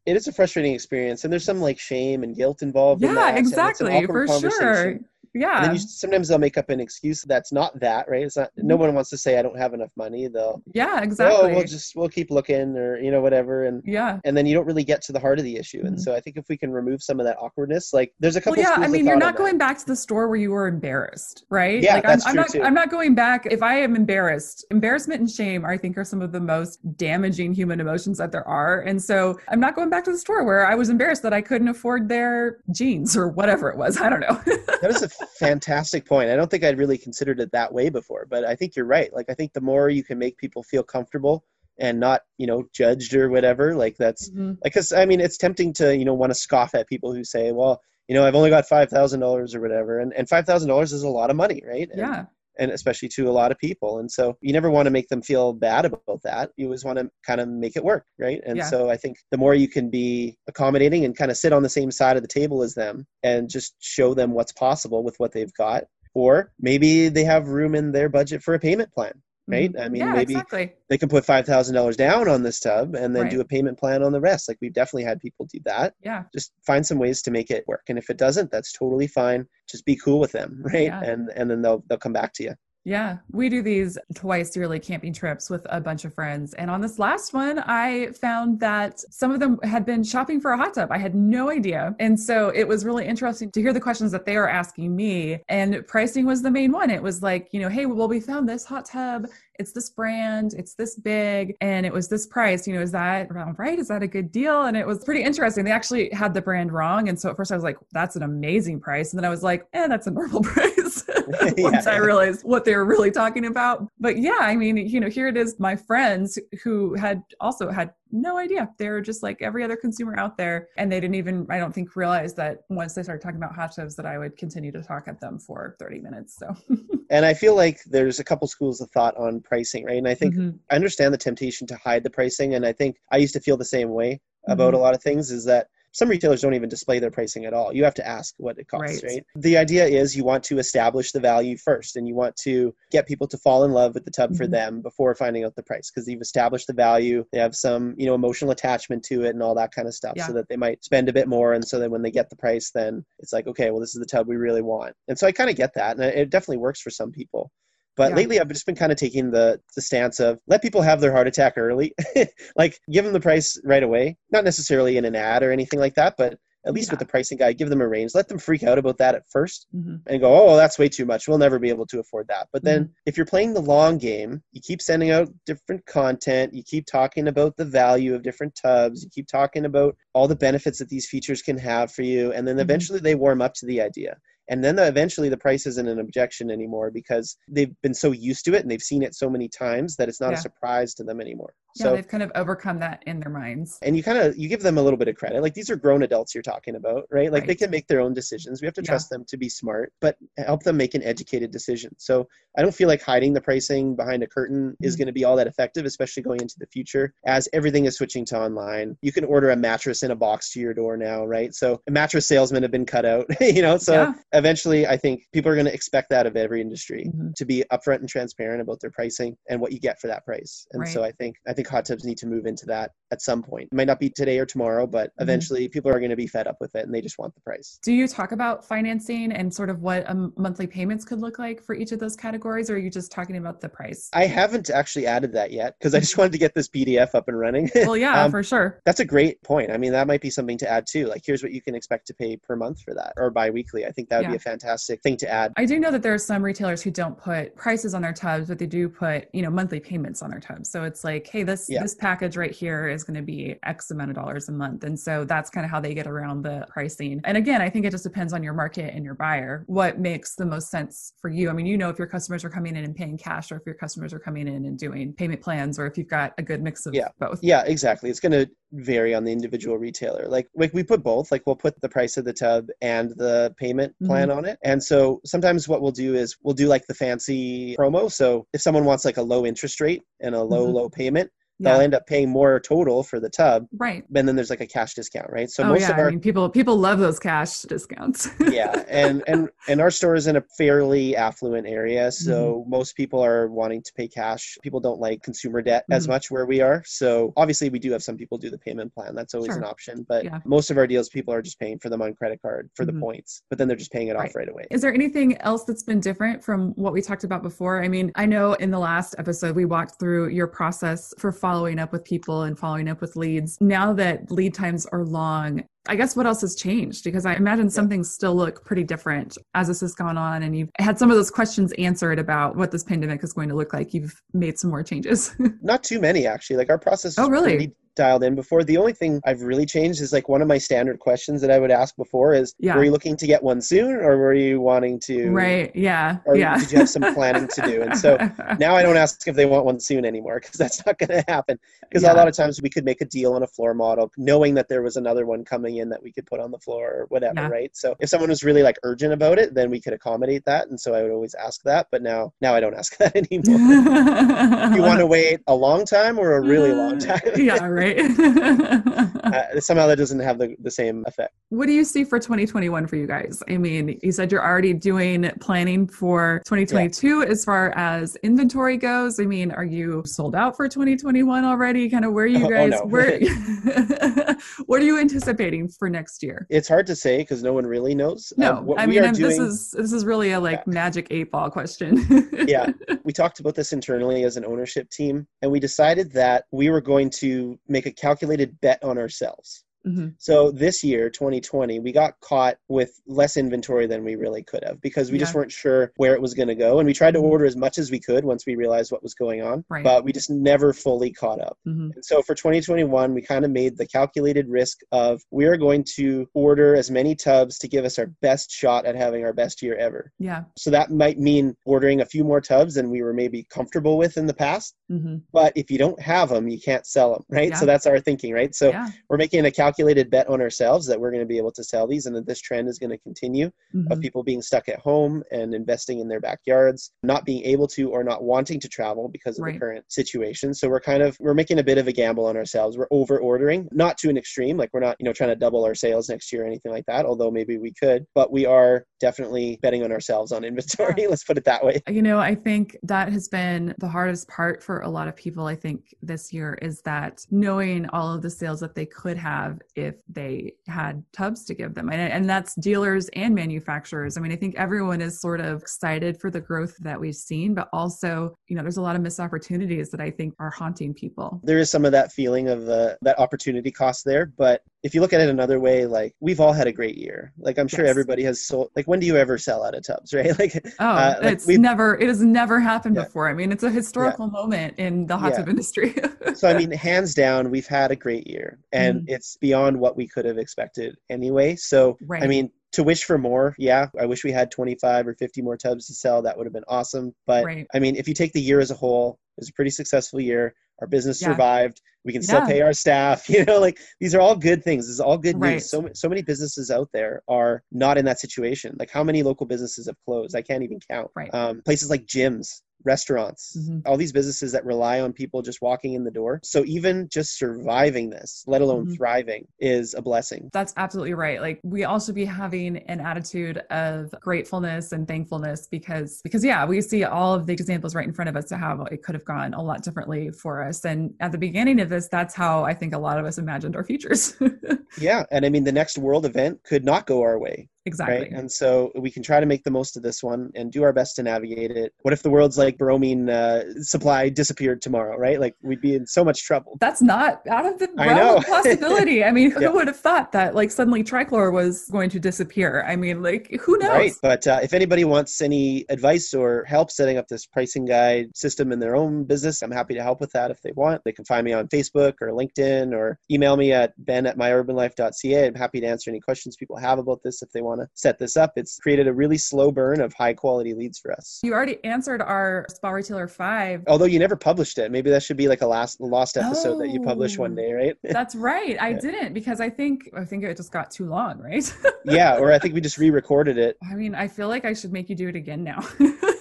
Speaker 2: it is a frustrating experience and there's some like shame and guilt involved
Speaker 1: yeah
Speaker 2: in
Speaker 1: exactly for sure yeah.
Speaker 2: And then you, sometimes they'll make up an excuse that's not that, right? It's not. No mm-hmm. one wants to say I don't have enough money. They'll.
Speaker 1: Yeah, exactly.
Speaker 2: Oh, we'll just we'll keep looking, or you know whatever, and
Speaker 1: yeah.
Speaker 2: And then you don't really get to the heart of the issue. Mm-hmm. And so I think if we can remove some of that awkwardness, like there's a couple.
Speaker 1: Well, yeah, I mean, you're not going back to the store where you were embarrassed, right?
Speaker 2: Yeah,
Speaker 1: like,
Speaker 2: that's
Speaker 1: I'm,
Speaker 2: true
Speaker 1: I'm not.
Speaker 2: too.
Speaker 1: I'm not going back. If I am embarrassed, embarrassment and shame, I think, are some of the most damaging human emotions that there are. And so I'm not going back to the store where I was embarrassed that I couldn't afford their jeans or whatever it was. I don't know.
Speaker 2: that is a [laughs] fantastic point. I don't think I'd really considered it that way before, but I think you're right. Like I think the more you can make people feel comfortable and not, you know, judged or whatever, like that's mm-hmm. like cuz I mean it's tempting to, you know, want to scoff at people who say, "Well, you know, I've only got $5,000 or whatever." And and $5,000 is a lot of money, right? And,
Speaker 1: yeah
Speaker 2: and especially to a lot of people. And so you never want to make them feel bad about that. You always want to kind of make it work, right? And
Speaker 1: Yeah.
Speaker 2: so I think the more you can be accommodating and kind of sit on the same side of the table as them and just show them what's possible with what they've got. Or maybe they have room in their budget for a payment plan, right? I mean,
Speaker 1: Mm-hmm. yeah,
Speaker 2: maybe
Speaker 1: exactly.
Speaker 2: they can put $5,000 down on this tub and then
Speaker 1: Right.
Speaker 2: do a payment plan on the rest. Like we've definitely had people do that.
Speaker 1: Yeah.
Speaker 2: Just find some ways to make it work. And if it doesn't, that's totally fine. Just be cool with them, [laughs] right?
Speaker 1: Yeah.
Speaker 2: And and then they'll they'll come back to you.
Speaker 1: Yeah, we do these twice yearly camping trips with a bunch of friends. And on this last one, I found that some of them had been shopping for a hot tub. I had no idea. And so it was really interesting to hear the questions that they were asking me. And pricing was the main one. It was like, you know, hey, well, we found this hot tub. It's this brand, it's this big, and it was this price. You know, is that right? Is that a good deal? And it was pretty interesting. They actually had the brand wrong. And so at first I was like, that's an amazing price. And then I was like, eh, that's a normal [laughs] price. [laughs] Once I
Speaker 2: Yeah.
Speaker 1: realized what they were really talking about. But yeah, I mean, you know, here it is, my friends who had also had no idea. They were just like every other consumer out there. And they didn't even, I don't think, realize that once they started talking about hot tubs, that I would continue to talk at them for 30 minutes. So [laughs]
Speaker 2: And I feel like there's a couple schools of thought on pricing, right? And I think
Speaker 1: Mhm.
Speaker 2: I understand the temptation to hide the pricing. And I think I used to feel the same way about
Speaker 1: Mhm.
Speaker 2: a lot of things is that some retailers don't even display their pricing at all. You have to ask what it costs,
Speaker 1: Right.
Speaker 2: right? The idea is you want to establish the value first and you want to get people to fall in love with the tub for
Speaker 1: Mhm.
Speaker 2: them before finding out the price because you've established the value. They have some, you know, emotional attachment to it and all that kind of stuff
Speaker 1: Yeah.
Speaker 2: so that they might spend a bit more. And so that when they get the price, then it's like, okay, well, this is the tub we really want. And so I kind of get that. And it definitely works for some people. But
Speaker 1: Yeah.
Speaker 2: lately, I've just been kind of taking the, the stance of let people have their heart attack early. [laughs] like, give them the price right away. Not necessarily in an ad or anything like that, but at least with the pricing guide, give them a range. Let them freak out about that at first
Speaker 1: Mhm.
Speaker 2: and go, oh, that's way too much. We'll never be able to afford that. But then
Speaker 1: Mm-hmm.
Speaker 2: if you're playing the long game, you keep sending out different content, you keep talking about the value of different tubs, you keep talking about all the benefits that these features can have for you, and then
Speaker 1: Mhm.
Speaker 2: eventually they warm up to the idea. And then eventually the price isn't an objection anymore because they've been so used to it and they've seen it so many times that it's not
Speaker 1: Yeah.
Speaker 2: a surprise to them anymore.
Speaker 1: Yeah,
Speaker 2: So
Speaker 1: they've kind of overcome that in their minds.
Speaker 2: and you kind of you give them a little bit of credit like these are grown adults you're talking about right like they can make their own decisions we have to
Speaker 1: Yeah.
Speaker 2: trust them to be smart but help them make an educated decision so i don't feel like hiding the pricing behind a curtain is
Speaker 1: Mhm.
Speaker 2: going to be all that effective especially going into the future as everything is switching to online you can order a mattress in a box to your door now right so mattress salesmen have been cut out [laughs] you know so
Speaker 1: Yeah.
Speaker 2: eventually i think people are going to expect that of every industry
Speaker 1: Mhm.
Speaker 2: to be upfront and transparent about their pricing and what you get for that price and so i think i think hot tubs need to move into that at some point it might not be today or tomorrow but
Speaker 1: Mhm.
Speaker 2: eventually people are going to be fed up with it and they just want the price
Speaker 1: Do you talk about financing and sort of what um, monthly payments could look like for each of those categories, or are you just talking about the price?
Speaker 2: i haven't actually added that yet because i just wanted to get this pdf up and running [laughs]
Speaker 1: well, yeah,
Speaker 2: Um,
Speaker 1: for sure.
Speaker 2: that's a great point i mean that might be something to add too like here's what you can expect to pay per month for that or bi-weekly i think that would be a fantastic thing to add
Speaker 1: I do know that there are some retailers who don't put prices on their tubs, but they do put, you know, monthly payments on their tubs. So it's like, hey, this
Speaker 2: Yeah.
Speaker 1: this package right here is going to be X amount of dollars a month. And so that's kind of how they get around the pricing. And again, I think it just depends on your market and your buyer, what makes the most sense for you. I mean, you know if your customers are coming in and paying cash or if your customers are coming in and doing payment plans or if you've got a good mix of
Speaker 2: Yeah.
Speaker 1: both.
Speaker 2: Yeah, exactly. It's going to vary on the individual retailer. Like, like we put both. Like we'll put the price of the tub and the payment plan
Speaker 1: Mm-hmm.
Speaker 2: on it. And so sometimes what we'll do is we'll do like the fancy promo. So if someone wants like a low interest rate and a low
Speaker 1: Mhm.
Speaker 2: low payment, they'll
Speaker 1: Yeah.
Speaker 2: end up paying more total for the tub.
Speaker 1: Right.
Speaker 2: And then there's like a cash discount, right? So
Speaker 1: oh
Speaker 2: most
Speaker 1: yeah.
Speaker 2: of our
Speaker 1: I mean, people people love those cash discounts. [laughs]
Speaker 2: yeah and and and our store is in a fairly affluent area so
Speaker 1: Mm-hmm.
Speaker 2: most people are wanting to pay cash people don't like consumer debt as
Speaker 1: Mhm.
Speaker 2: much where we are so obviously we do have some people do the payment plan that's always an option but
Speaker 1: Yeah.
Speaker 2: most of our deals people are just paying for them on credit card for
Speaker 1: Mhm.
Speaker 2: the points but then they're just paying it off
Speaker 1: Right.
Speaker 2: right away
Speaker 1: Is there anything else that's been different from what we talked about before? I mean, I know in the last episode we walked through your process for following up with people and following up with leads. Now that lead times are long, I guess what else has changed? Because I imagine some things still look pretty different as this has gone on and you've had some of those questions answered about what this pandemic is going to look like. You've made some more changes. [laughs]
Speaker 2: not too many actually like our process
Speaker 1: Oh, really?
Speaker 2: pretty, dialed in before. The only thing I've really changed is like one of my standard questions that I would ask before is,
Speaker 1: Yeah.
Speaker 2: were you looking to get one soon or were you wanting to,
Speaker 1: Right. Yeah.
Speaker 2: or
Speaker 1: yeah.
Speaker 2: did you have some planning to do? And so [laughs] now I don't ask if they want one soon anymore because that's not going to happen. Because
Speaker 1: Yeah.
Speaker 2: a lot of times we could make a deal on a floor model knowing that there was another one coming in that we could put on the floor or whatever,
Speaker 1: Yeah.
Speaker 2: right? So if someone was really like urgent about it, then we could accommodate that. And so I would always ask that. But now, now I don't ask [laughs] that anymore. [laughs] you want to wait a long time or a really long time?
Speaker 1: yeah. Right.
Speaker 2: Uh, somehow that doesn't have the, the same effect.
Speaker 1: What do you see for 2021 for you guys? I mean, you said you're already doing planning for 2022 as far as inventory goes. I mean, are you sold out for 2021 already? Kind of where you [laughs]
Speaker 2: Oh,
Speaker 1: guys
Speaker 2: no.
Speaker 1: where [laughs] [laughs] what are you anticipating for next year?
Speaker 2: It's hard to say because no one really knows.
Speaker 1: No,
Speaker 2: Um,
Speaker 1: I mean um, this is this is really a like
Speaker 2: Yeah.
Speaker 1: magic eight ball question.
Speaker 2: yeah we talked about this internally as an ownership team and we decided that we were going to make a calculated bet on ourselves
Speaker 1: Mhm.
Speaker 2: so this year 2020 we got caught with less inventory than we really could have because we just weren't sure where it was going to go and we tried to
Speaker 1: Mhm.
Speaker 2: order as much as we could once we realized what was going on
Speaker 1: Right.
Speaker 2: but we just never fully caught up
Speaker 1: Mhm.
Speaker 2: and so for 2021, we kind of made the calculated risk of we are going to order as many tubs to give us our best shot at having our best year ever.
Speaker 1: Yeah.
Speaker 2: So that might mean ordering a few more tubs than we were maybe comfortable with in the past.
Speaker 1: hmm
Speaker 2: But if you don't have them, you can't sell them, right?
Speaker 1: Yeah.
Speaker 2: So that's our thinking, right? So
Speaker 1: yeah.
Speaker 2: we're making a calculated bet on ourselves that we're going to be able to sell these and that this trend is going to continue
Speaker 1: Mhm.
Speaker 2: of people being stuck at home and investing in their backyards, not being able to or not wanting to travel because of
Speaker 1: Right.
Speaker 2: the current situation. So we're kind of we're making a bit of a gamble on ourselves. We're over ordering, not to an extreme, like we're not, you know, trying to double our sales next year or anything like that, although maybe we could, but we are definitely betting on ourselves on inventory, [laughs] let's put it that way.
Speaker 1: You know, I think that has been the hardest part for a lot of people, I think, this year is that knowing all of the sales that they could have if they had tubs to give them. And, and that's dealers and manufacturers. I mean, I think everyone is sort of excited for the growth that we've seen, but also, you know, there's a lot of missed opportunities that I think are haunting people.
Speaker 2: There is some of that feeling of the that opportunity cost there, but if you look at it another way, like we've all had a great year. Like I'm sure
Speaker 1: Yes.
Speaker 2: everybody has sold. Like when do you ever sell out of tubs, [laughs] right? Like
Speaker 1: Oh,
Speaker 2: Uh, like
Speaker 1: it's never, it has never happened
Speaker 2: Yeah.
Speaker 1: before. I mean, it's a historical moment in the hot
Speaker 2: Yeah.
Speaker 1: tub industry. [laughs]
Speaker 2: so I mean, hands down, we've had a great year, and
Speaker 1: Mhm.
Speaker 2: it's beyond what we could have expected anyway. So
Speaker 1: Right.
Speaker 2: I mean, to wish for more, yeah, I wish we had 25 or 50 more tubs to sell. That would have been awesome. But
Speaker 1: Right.
Speaker 2: I mean, if you take the year as a whole, it was a pretty successful year. Our business
Speaker 1: Yeah.
Speaker 2: survived. We can still
Speaker 1: Yeah.
Speaker 2: pay our staff. [laughs] You know, like these are all good things. This is all good
Speaker 1: Right.
Speaker 2: news. So so many businesses out there are not in that situation. Like how many local businesses have closed? I can't even count.
Speaker 1: Right.
Speaker 2: Um, places like gyms, restaurants,
Speaker 1: Mhm.
Speaker 2: all these businesses that rely on people just walking in the door. So even just surviving this, let alone
Speaker 1: Mhm.
Speaker 2: thriving, is a blessing.
Speaker 1: That's absolutely right. Like we also be having an attitude of gratefulness and thankfulness because because yeah, we see all of the examples right in front of us to how it could have gone a lot differently for us. And at the beginning of this, that's how I think a lot of us imagined our futures. [laughs]
Speaker 2: Yeah, and I mean the next world event could not go our way,
Speaker 1: exactly.
Speaker 2: right? And so we can try to make the most of this one and do our best to navigate it. What if the world's like bromine uh, supply disappeared tomorrow, right? Like we'd be in so much trouble.
Speaker 1: That's not out of the realm of possibility. I mean, [laughs] who
Speaker 2: Yeah.
Speaker 1: would have thought that like suddenly trichlor was going to disappear? I mean, like who knows?
Speaker 2: Right. But uh, if anybody wants any advice or help setting up this pricing guide system in their own business, I'm happy to help with that if they want. They can find me on Facebook or LinkedIn or email me at ben at myurbanlife.ca. I'm happy to answer any questions people have about this if they want to set this up. It's created a really slow burn of high quality leads for us.
Speaker 1: You already answered our Spa Retailer 5
Speaker 2: Although you never published it, maybe that should be like a last lost episode that you publish
Speaker 1: Oh.
Speaker 2: one day, right?
Speaker 1: Oh, that's right. I [laughs]
Speaker 2: Yeah.
Speaker 1: didn't because I think I think it just got too long, right? [laughs]
Speaker 2: yeah, or I think we just re-recorded it.
Speaker 1: I mean, I feel like I should make you do it again now. [laughs]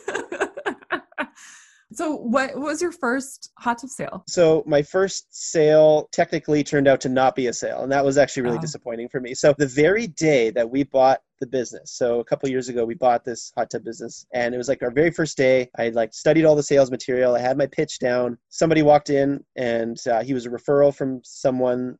Speaker 1: so, what was your first hot tub sale?
Speaker 2: So my first sale technically turned out to not be a sale, and that was actually really
Speaker 1: Oh.
Speaker 2: disappointing for me. So the very day that we bought the business, so a couple years ago, we bought this hot tub business, and it was like our very first day. I had like studied all the sales material. I had my pitch down. Somebody walked in, and uh, he was a referral from someone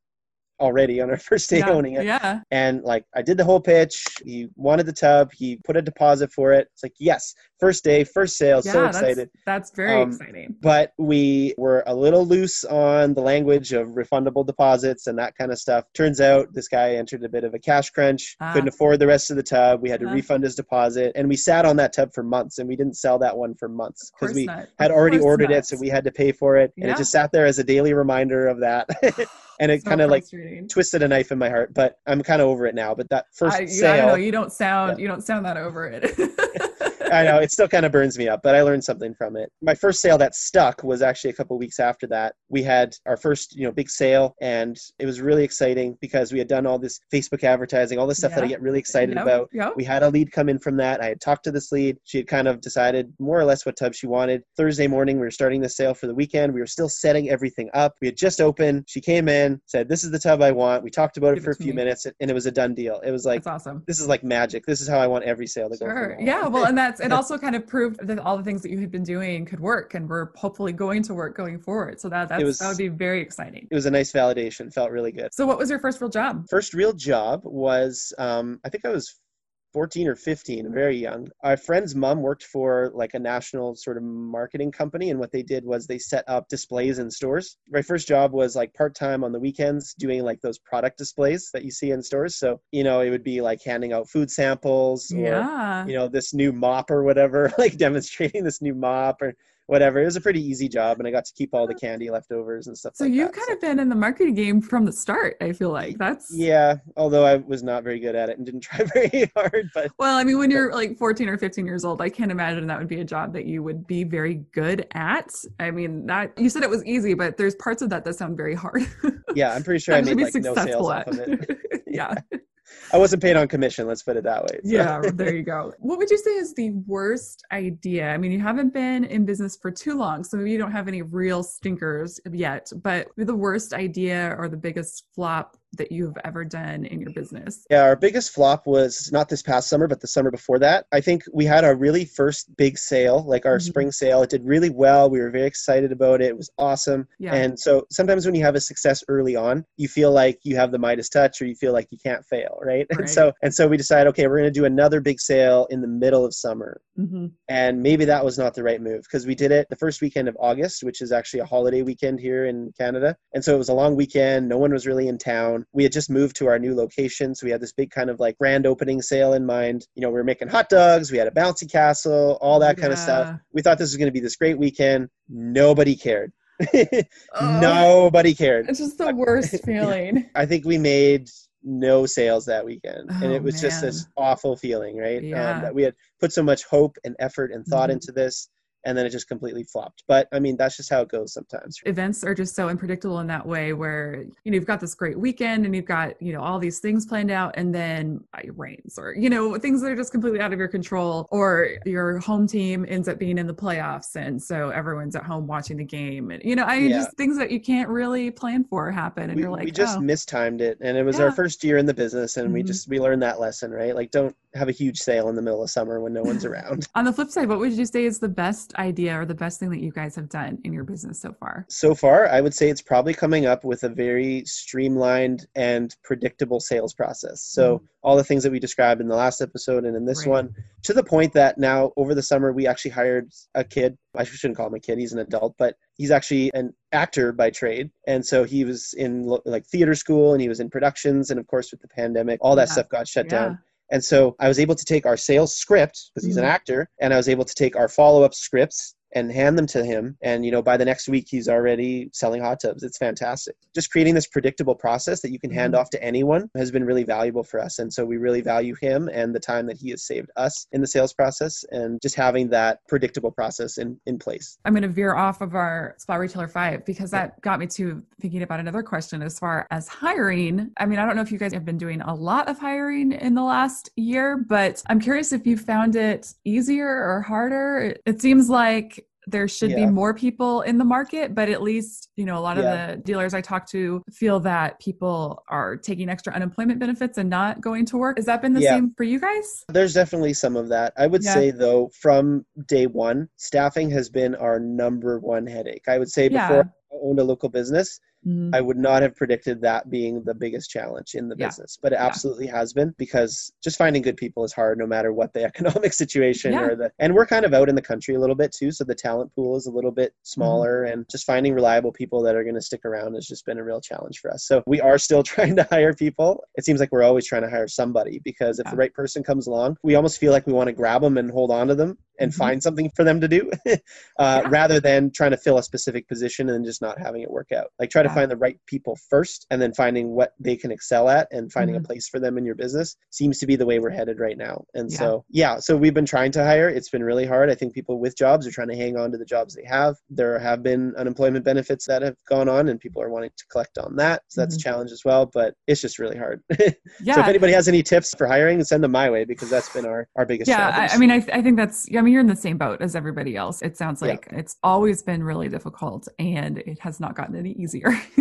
Speaker 2: already on our [laughs] first day
Speaker 1: yeah.
Speaker 2: owning it.
Speaker 1: Yeah.
Speaker 2: And like I did the whole pitch. He wanted the tub. He put a deposit for it. It's like yes, first day, first sale.
Speaker 1: Yeah,
Speaker 2: so
Speaker 1: that's-
Speaker 2: excited.
Speaker 1: That's, very
Speaker 2: Um,
Speaker 1: exciting.
Speaker 2: But we were a little loose on the language of refundable deposits and that kind of stuff. Turns out this guy entered a bit of a cash crunch.
Speaker 1: Ah.
Speaker 2: Couldn't afford the rest of the tub. We had to
Speaker 1: Uh-huh.
Speaker 2: refund his deposit, and we sat on that tub for months, and we didn't sell that one for months because we
Speaker 1: not.
Speaker 2: had
Speaker 1: Of
Speaker 2: already ordered
Speaker 1: not.
Speaker 2: it, so we had to pay for it, and
Speaker 1: Yeah.
Speaker 2: it just sat there as a daily reminder of that. [sighs] [laughs] and it
Speaker 1: So
Speaker 2: kind of like twisted a knife in my heart, but I'm kind of over it now. But that first
Speaker 1: I, you,
Speaker 2: sale,
Speaker 1: I don't know. You don't sound.
Speaker 2: Yeah.
Speaker 1: You don't sound that over it. [laughs]
Speaker 2: I know it still kind of burns me up, but I learned something from it. My first sale that stuck was actually a couple weeks after that. We had our first, you know, big sale, and it was really exciting because we had done all this Facebook advertising, all this stuff that I get really excited
Speaker 1: Yep,
Speaker 2: about.
Speaker 1: yep.
Speaker 2: We had a lead come in from that. I had talked to this lead. She had kind of decided more or less what tub she wanted. Thursday morning, we were starting the sale for the weekend. We were still setting everything up. We had just opened. She came in, said, This is the tub I want. We talked about it for a few
Speaker 1: me.
Speaker 2: minutes, and it was a done deal. It was like,
Speaker 1: That's awesome.
Speaker 2: this is like magic. This is how I want every sale to go.
Speaker 1: Sure. Yeah. Well, and that's it. Also, kind of proved that all the things that you had been doing could work, and were hopefully going to work going forward. So that that's,
Speaker 2: was-
Speaker 1: that would be very exciting.
Speaker 2: It was a nice validation. Felt really good.
Speaker 1: So, what was your first real job?
Speaker 2: First real job was, um, I think I was 14 or 15, very young. Our friend's mom worked for like a national sort of marketing company, and what they did was they set up displays in stores. My first job was like part time on the weekends doing like those product displays that you see in stores. So, you know, it would be like handing out food samples or,
Speaker 1: Yeah.
Speaker 2: you know, this new mop or whatever, [laughs] like demonstrating this new mop or whatever. It was a pretty easy job, and I got to keep all the candy leftovers and stuff
Speaker 1: So
Speaker 2: like
Speaker 1: you've
Speaker 2: that.
Speaker 1: kind of been in the marketing game from the start. I feel like that's
Speaker 2: Yeah, although I was not very good at it and didn't [laughs] try very hard, but
Speaker 1: Well, I mean, when you're like 14 or 15 years old, I can't imagine that would be a job that you would be very good at. I mean, that you said it was easy, but there's parts of that that sound very hard.
Speaker 2: yeah, I'm pretty sure I [laughs] made like no sales off of it. [laughs]
Speaker 1: yeah.
Speaker 2: I wasn't paid on commission, let's put it that way. so.
Speaker 1: Yeah, [laughs] there you go. What would you say is the worst idea? I mean, you haven't been in business for too long, so maybe you don't have any real stinkers yet, but the worst idea or the biggest flop that you've ever done in your business?
Speaker 2: Yeah, our biggest flop was not this past summer, but the summer before that. I think we had our really first big sale, like our
Speaker 1: Mhm.
Speaker 2: spring sale. It did really well. We were very excited about it. It was awesome.
Speaker 1: Yeah.
Speaker 2: And so sometimes when you have a success early on, you feel like you have the Midas touch or you feel like you can't fail, right?
Speaker 1: right.
Speaker 2: And so and so we decided, okay, we're going to do another big sale in the middle of summer.
Speaker 1: hmm
Speaker 2: And maybe that was not the right move because we did it the first weekend of August, which is actually a holiday weekend here in Canada. And so it was a long weekend. No one was really in town. We had just moved to our new location. So we had this big kind of like grand opening sale in mind. You know, we were making hot dogs, we had a bouncy castle, all that kind of stuff. We thought this was going to be this great weekend. Nobody cared. [laughs]
Speaker 1: Oh.
Speaker 2: Nobody cared.
Speaker 1: It's just the worst [laughs] feeling.
Speaker 2: I think we made no sales that weekend. and
Speaker 1: Oh,
Speaker 2: it was just this awful feeling, right?
Speaker 1: Yeah.
Speaker 2: Um, that we had put so much hope and effort and thought
Speaker 1: Mhm.
Speaker 2: into this, and then it just completely flopped. But I mean, that's just how it goes sometimes.
Speaker 1: events are just so unpredictable in that way where you know you've got this great weekend and you've got you know all these things planned out and then it rains or you know things that are just completely out of your control or your home team ends up being in the playoffs and so everyone's at home watching the game and you know i
Speaker 2: Yeah.
Speaker 1: just things that you can't really plan for happen and
Speaker 2: We,
Speaker 1: you're like
Speaker 2: we just
Speaker 1: oh,
Speaker 2: mistimed it, and it was
Speaker 1: Yeah.
Speaker 2: our first year in the business, and we
Speaker 1: Mhm.
Speaker 2: just we learned that lesson, right? Like, don't have a huge sale in the middle of summer when no one's [laughs] around.
Speaker 1: on the flip side what would you say is the best idea or the best thing that you guys have done in your business so far
Speaker 2: So far, I would say it's probably coming up with a very streamlined and predictable sales process. So, all the things that we described in the last episode and in this
Speaker 1: Mm-hmm. Right.
Speaker 2: one, to the point that now over the summer, we actually hired a kid. I shouldn't call him a kid, he's an adult, but he's actually an actor by trade. And so he was in like theater school and he was in productions. And of course, with the pandemic, all that
Speaker 1: Yeah.
Speaker 2: stuff got shut
Speaker 1: Yeah.
Speaker 2: down. And so I was able to take our sales script because he's an
Speaker 1: Mhm.
Speaker 2: actor, and I was able to take our follow up scripts and hand them to him. And you know, by the next week, he's already selling hot tubs. It's fantastic. Just creating this predictable process that you can hand
Speaker 1: Mhm.
Speaker 2: off to anyone has been really valuable for us. And so we really value him and the time that he has saved us in the sales process, and just having that predictable process in in place.
Speaker 1: I'm going to veer off of our Spa Retailer 5 because that got me to thinking about another question as far as hiring. I mean, I don't know if you guys have been doing a lot of hiring in the last year, but I'm curious if you found it easier or harder. It, it seems like there should be more people in the market, but at least, you know, a lot
Speaker 2: Yeah.
Speaker 1: of the dealers I talk to feel that people are taking extra unemployment benefits and not going to work. Has that been the
Speaker 2: Yeah.
Speaker 1: same for you guys?
Speaker 2: There's definitely some of that. I would
Speaker 1: Yeah.
Speaker 2: say, though, from day one, staffing has been our number one headache. I would say
Speaker 1: Yeah.
Speaker 2: before I owned a local business, Mm-hmm. I would not have predicted that being the biggest challenge in the yeah. business, but it yeah. absolutely has been because just finding good people is hard no matter what the [laughs] economic situation yeah. or the and we're kind of out in the country a little bit too, so the talent pool is a little bit smaller mm-hmm. and just finding reliable people that are going to stick around has just been a real challenge for us. So we are still [laughs] trying to hire people. It seems like we're always trying to hire somebody because if the right person comes along, we almost feel like we want to grab them and hold on to them and mm-hmm. find something for them to do [laughs] uh, yeah. rather than trying to fill a specific position and just not having it work out. Like try yeah. To find the right people first and then finding what they can excel at and finding mm-hmm. a place for them in your business seems to be the way we're headed right now. And yeah. so, yeah, so we've been trying to hire. It's been really hard. I think people with jobs are trying to hang on to the jobs they have. There have been unemployment benefits that have gone on and people are wanting to collect on that. So that's mm-hmm. a challenge as well, but it's just really hard. yeah. [laughs] So if anybody has any tips for hiring, send them my way because that's been our, our biggest
Speaker 1: yeah, I, I, mean, I, th- I think that's, I mean, you're in the same boat as everybody else. It sounds like yeah. it's always been really difficult and it has not gotten any easier. [laughs]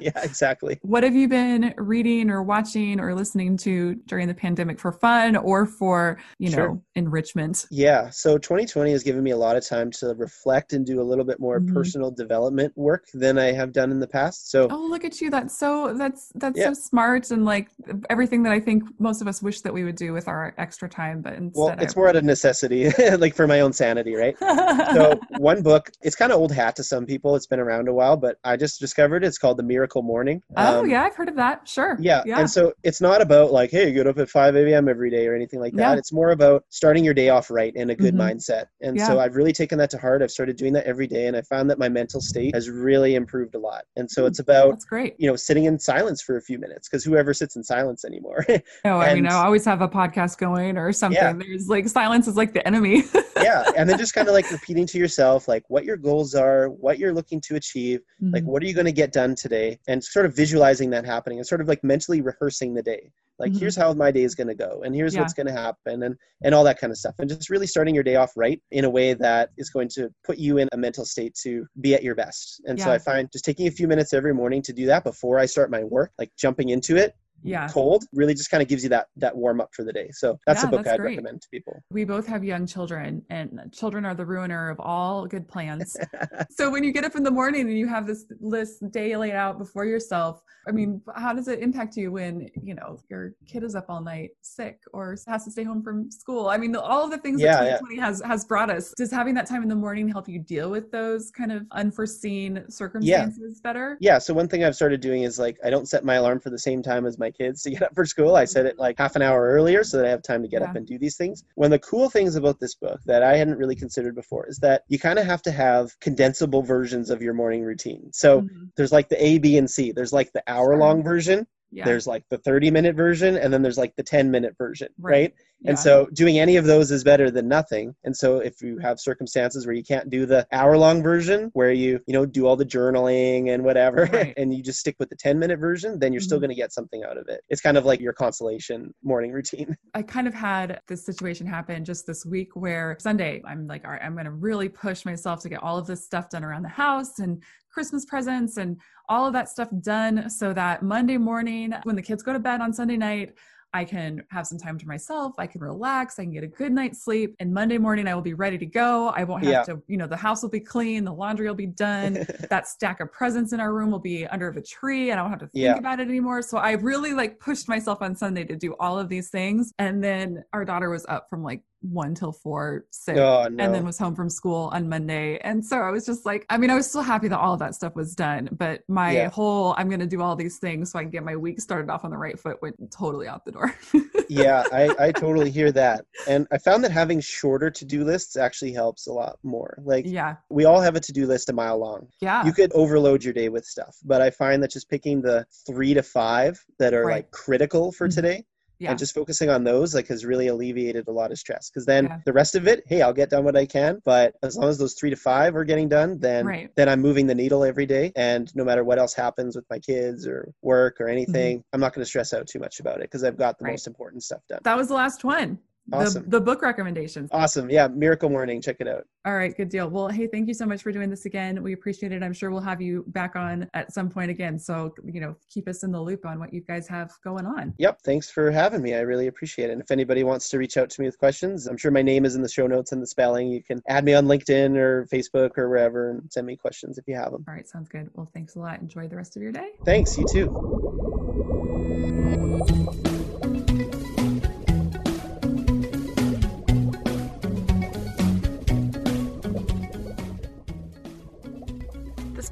Speaker 2: yeah, exactly.
Speaker 1: What have you been reading or watching or listening to during the pandemic for fun or for, you sure. know, enrichment?
Speaker 2: Yeah. So 2020 has given me a lot of time to reflect and do a little bit more mm-hmm. personal development work than I have done in the past. So
Speaker 1: Oh, look at you. That's so that's that's yeah. so smart and like everything that I think most of us wish that we would do with our extra time, but instead
Speaker 2: Well, it's I... more out of necessity, [laughs] like for my own sanity, right? [laughs] so one book, it's kind of old hat to some people. It's been around a while, but I just discovered it's called The Miracle Morning.
Speaker 1: Oh um, yeah, I've heard of that. Sure.
Speaker 2: Yeah. yeah. And so it's not about like, hey, you get up at 5 a.m. every day or anything like that. Yeah. It's more about starting your day off right in a good mm-hmm. mindset. And yeah. so I've really taken that to heart. I've started doing that every day and I found that my mental state has really improved a lot. And so it's about
Speaker 1: That's great.
Speaker 2: You know, sitting in silence for a few minutes because whoever sits in silence anymore. [laughs]
Speaker 1: oh, I mean, I always have a podcast going or something. There's like silence is like the enemy. [laughs]
Speaker 2: yeah. And then just kind of like repeating to yourself like what your goals are, what you're looking to achieve, mm-hmm. like what are you going to get done today, and sort of visualizing that happening and sort of like mentally rehearsing the day. Like mm-hmm. here's how my day is going to go, and here's yeah. what's going to happen, and and all that kind of stuff, and just really starting your day off right in a way that is going to put you in a mental state to be at your best. And yeah. so I find just taking a few minutes every morning to do that before I start my work, like jumping into it,
Speaker 1: yeah.
Speaker 2: cold really just kind of gives you that that warm up for the day so that's yeah, a book that's i'd great. recommend to people
Speaker 1: we both have young children and children are the ruiner of all good plans [laughs] so when you get up in the morning and you have this list day laid out before yourself i mean how does it impact you when you know your kid is up all night sick or has to stay home from school i mean all of the things yeah, that 2020 yeah. has has brought us does having that time in the morning help you deal with those kind of unforeseen circumstances
Speaker 2: yeah.
Speaker 1: better
Speaker 2: yeah so one thing i've started doing is like i don't set my alarm for the same time as my kids to get up for school. I set it like half an hour earlier so that I have time to get yeah. up and do these things. One of the cool things about this book that I hadn't really considered before is that you kind of have to have condensable versions of your morning routine. So mm-hmm. there's like the A, B, and C. There's like the hour long version, yeah. There's like the 30 minute version and then there's like the 10 minute version, right? right? Yeah. And so doing any of those is better than nothing. And so if you have circumstances where you can't do the hour long version where you, you know, do all the journaling and whatever [laughs] right. and you just stick with the 10 minute version, then you're mm-hmm. still going to get something out of it. It's kind of like your consolation morning routine. [laughs]
Speaker 1: I kind of had this situation happen just this week where Sunday I'm like, all right, I'm going to really push myself to get all of this stuff done around the house and Christmas presents and all of that stuff done so that Monday morning, when the kids go to bed on Sunday night, I can have some time to myself. I can relax. I can get a good night's sleep. And Monday morning, I will be ready to go. I won't have yeah. to, you know, the house will be clean. The laundry will be done. [laughs] that stack of presents in our room will be under the tree and I don't have to think yeah. about it anymore. So I really like pushed myself on Sunday to do all of these things. And then our daughter was up from like one till four sick oh, no. and then was home from school on monday and so i was just like i mean i was still happy that all of that stuff was done but my yeah. whole i'm going to do all these things so i can get my week started off on the right foot went totally out the door [laughs]
Speaker 2: yeah I, I totally hear that and i found that having shorter to-do lists actually helps a lot more like
Speaker 1: yeah
Speaker 2: we all have a to-do list a mile long
Speaker 1: yeah
Speaker 2: you could overload your day with stuff but i find that just picking the three to five that are right. like critical for mm-hmm. today yeah. and just focusing on those like has really alleviated a lot of stress because then yeah. the rest of it hey i'll get done what i can but as long as those three to five are getting done then right. then i'm moving the needle every day and no matter what else happens with my kids or work or anything mm-hmm. i'm not going to stress out too much about it because i've got the right. most important stuff done
Speaker 1: that was the last one
Speaker 2: Awesome.
Speaker 1: the, the book recommendations.
Speaker 2: Awesome. Yeah, Miracle Morning. Check it out.
Speaker 1: All right, good deal. Well, hey, thank you so much for doing this again. We appreciate it. I'm sure we'll have you back on at some point again. So, you know, keep us in the loop on what you guys have going on.
Speaker 2: Yep. Thanks for having me. I really appreciate it. And if anybody wants to reach out to me with questions, I'm sure my name is in the show notes and the spelling. You can add me on LinkedIn or Facebook or wherever and send me questions if you have them.
Speaker 1: All right, sounds good. Well, thanks a lot. Enjoy the rest of your day.
Speaker 2: Thanks. You too.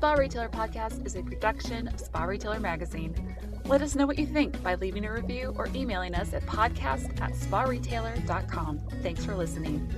Speaker 3: Spa Retailer Podcast is a production of Spa Retailer Magazine. Let us know what you think by leaving a review or emailing us at podcast at sparetailer.com. Thanks for listening.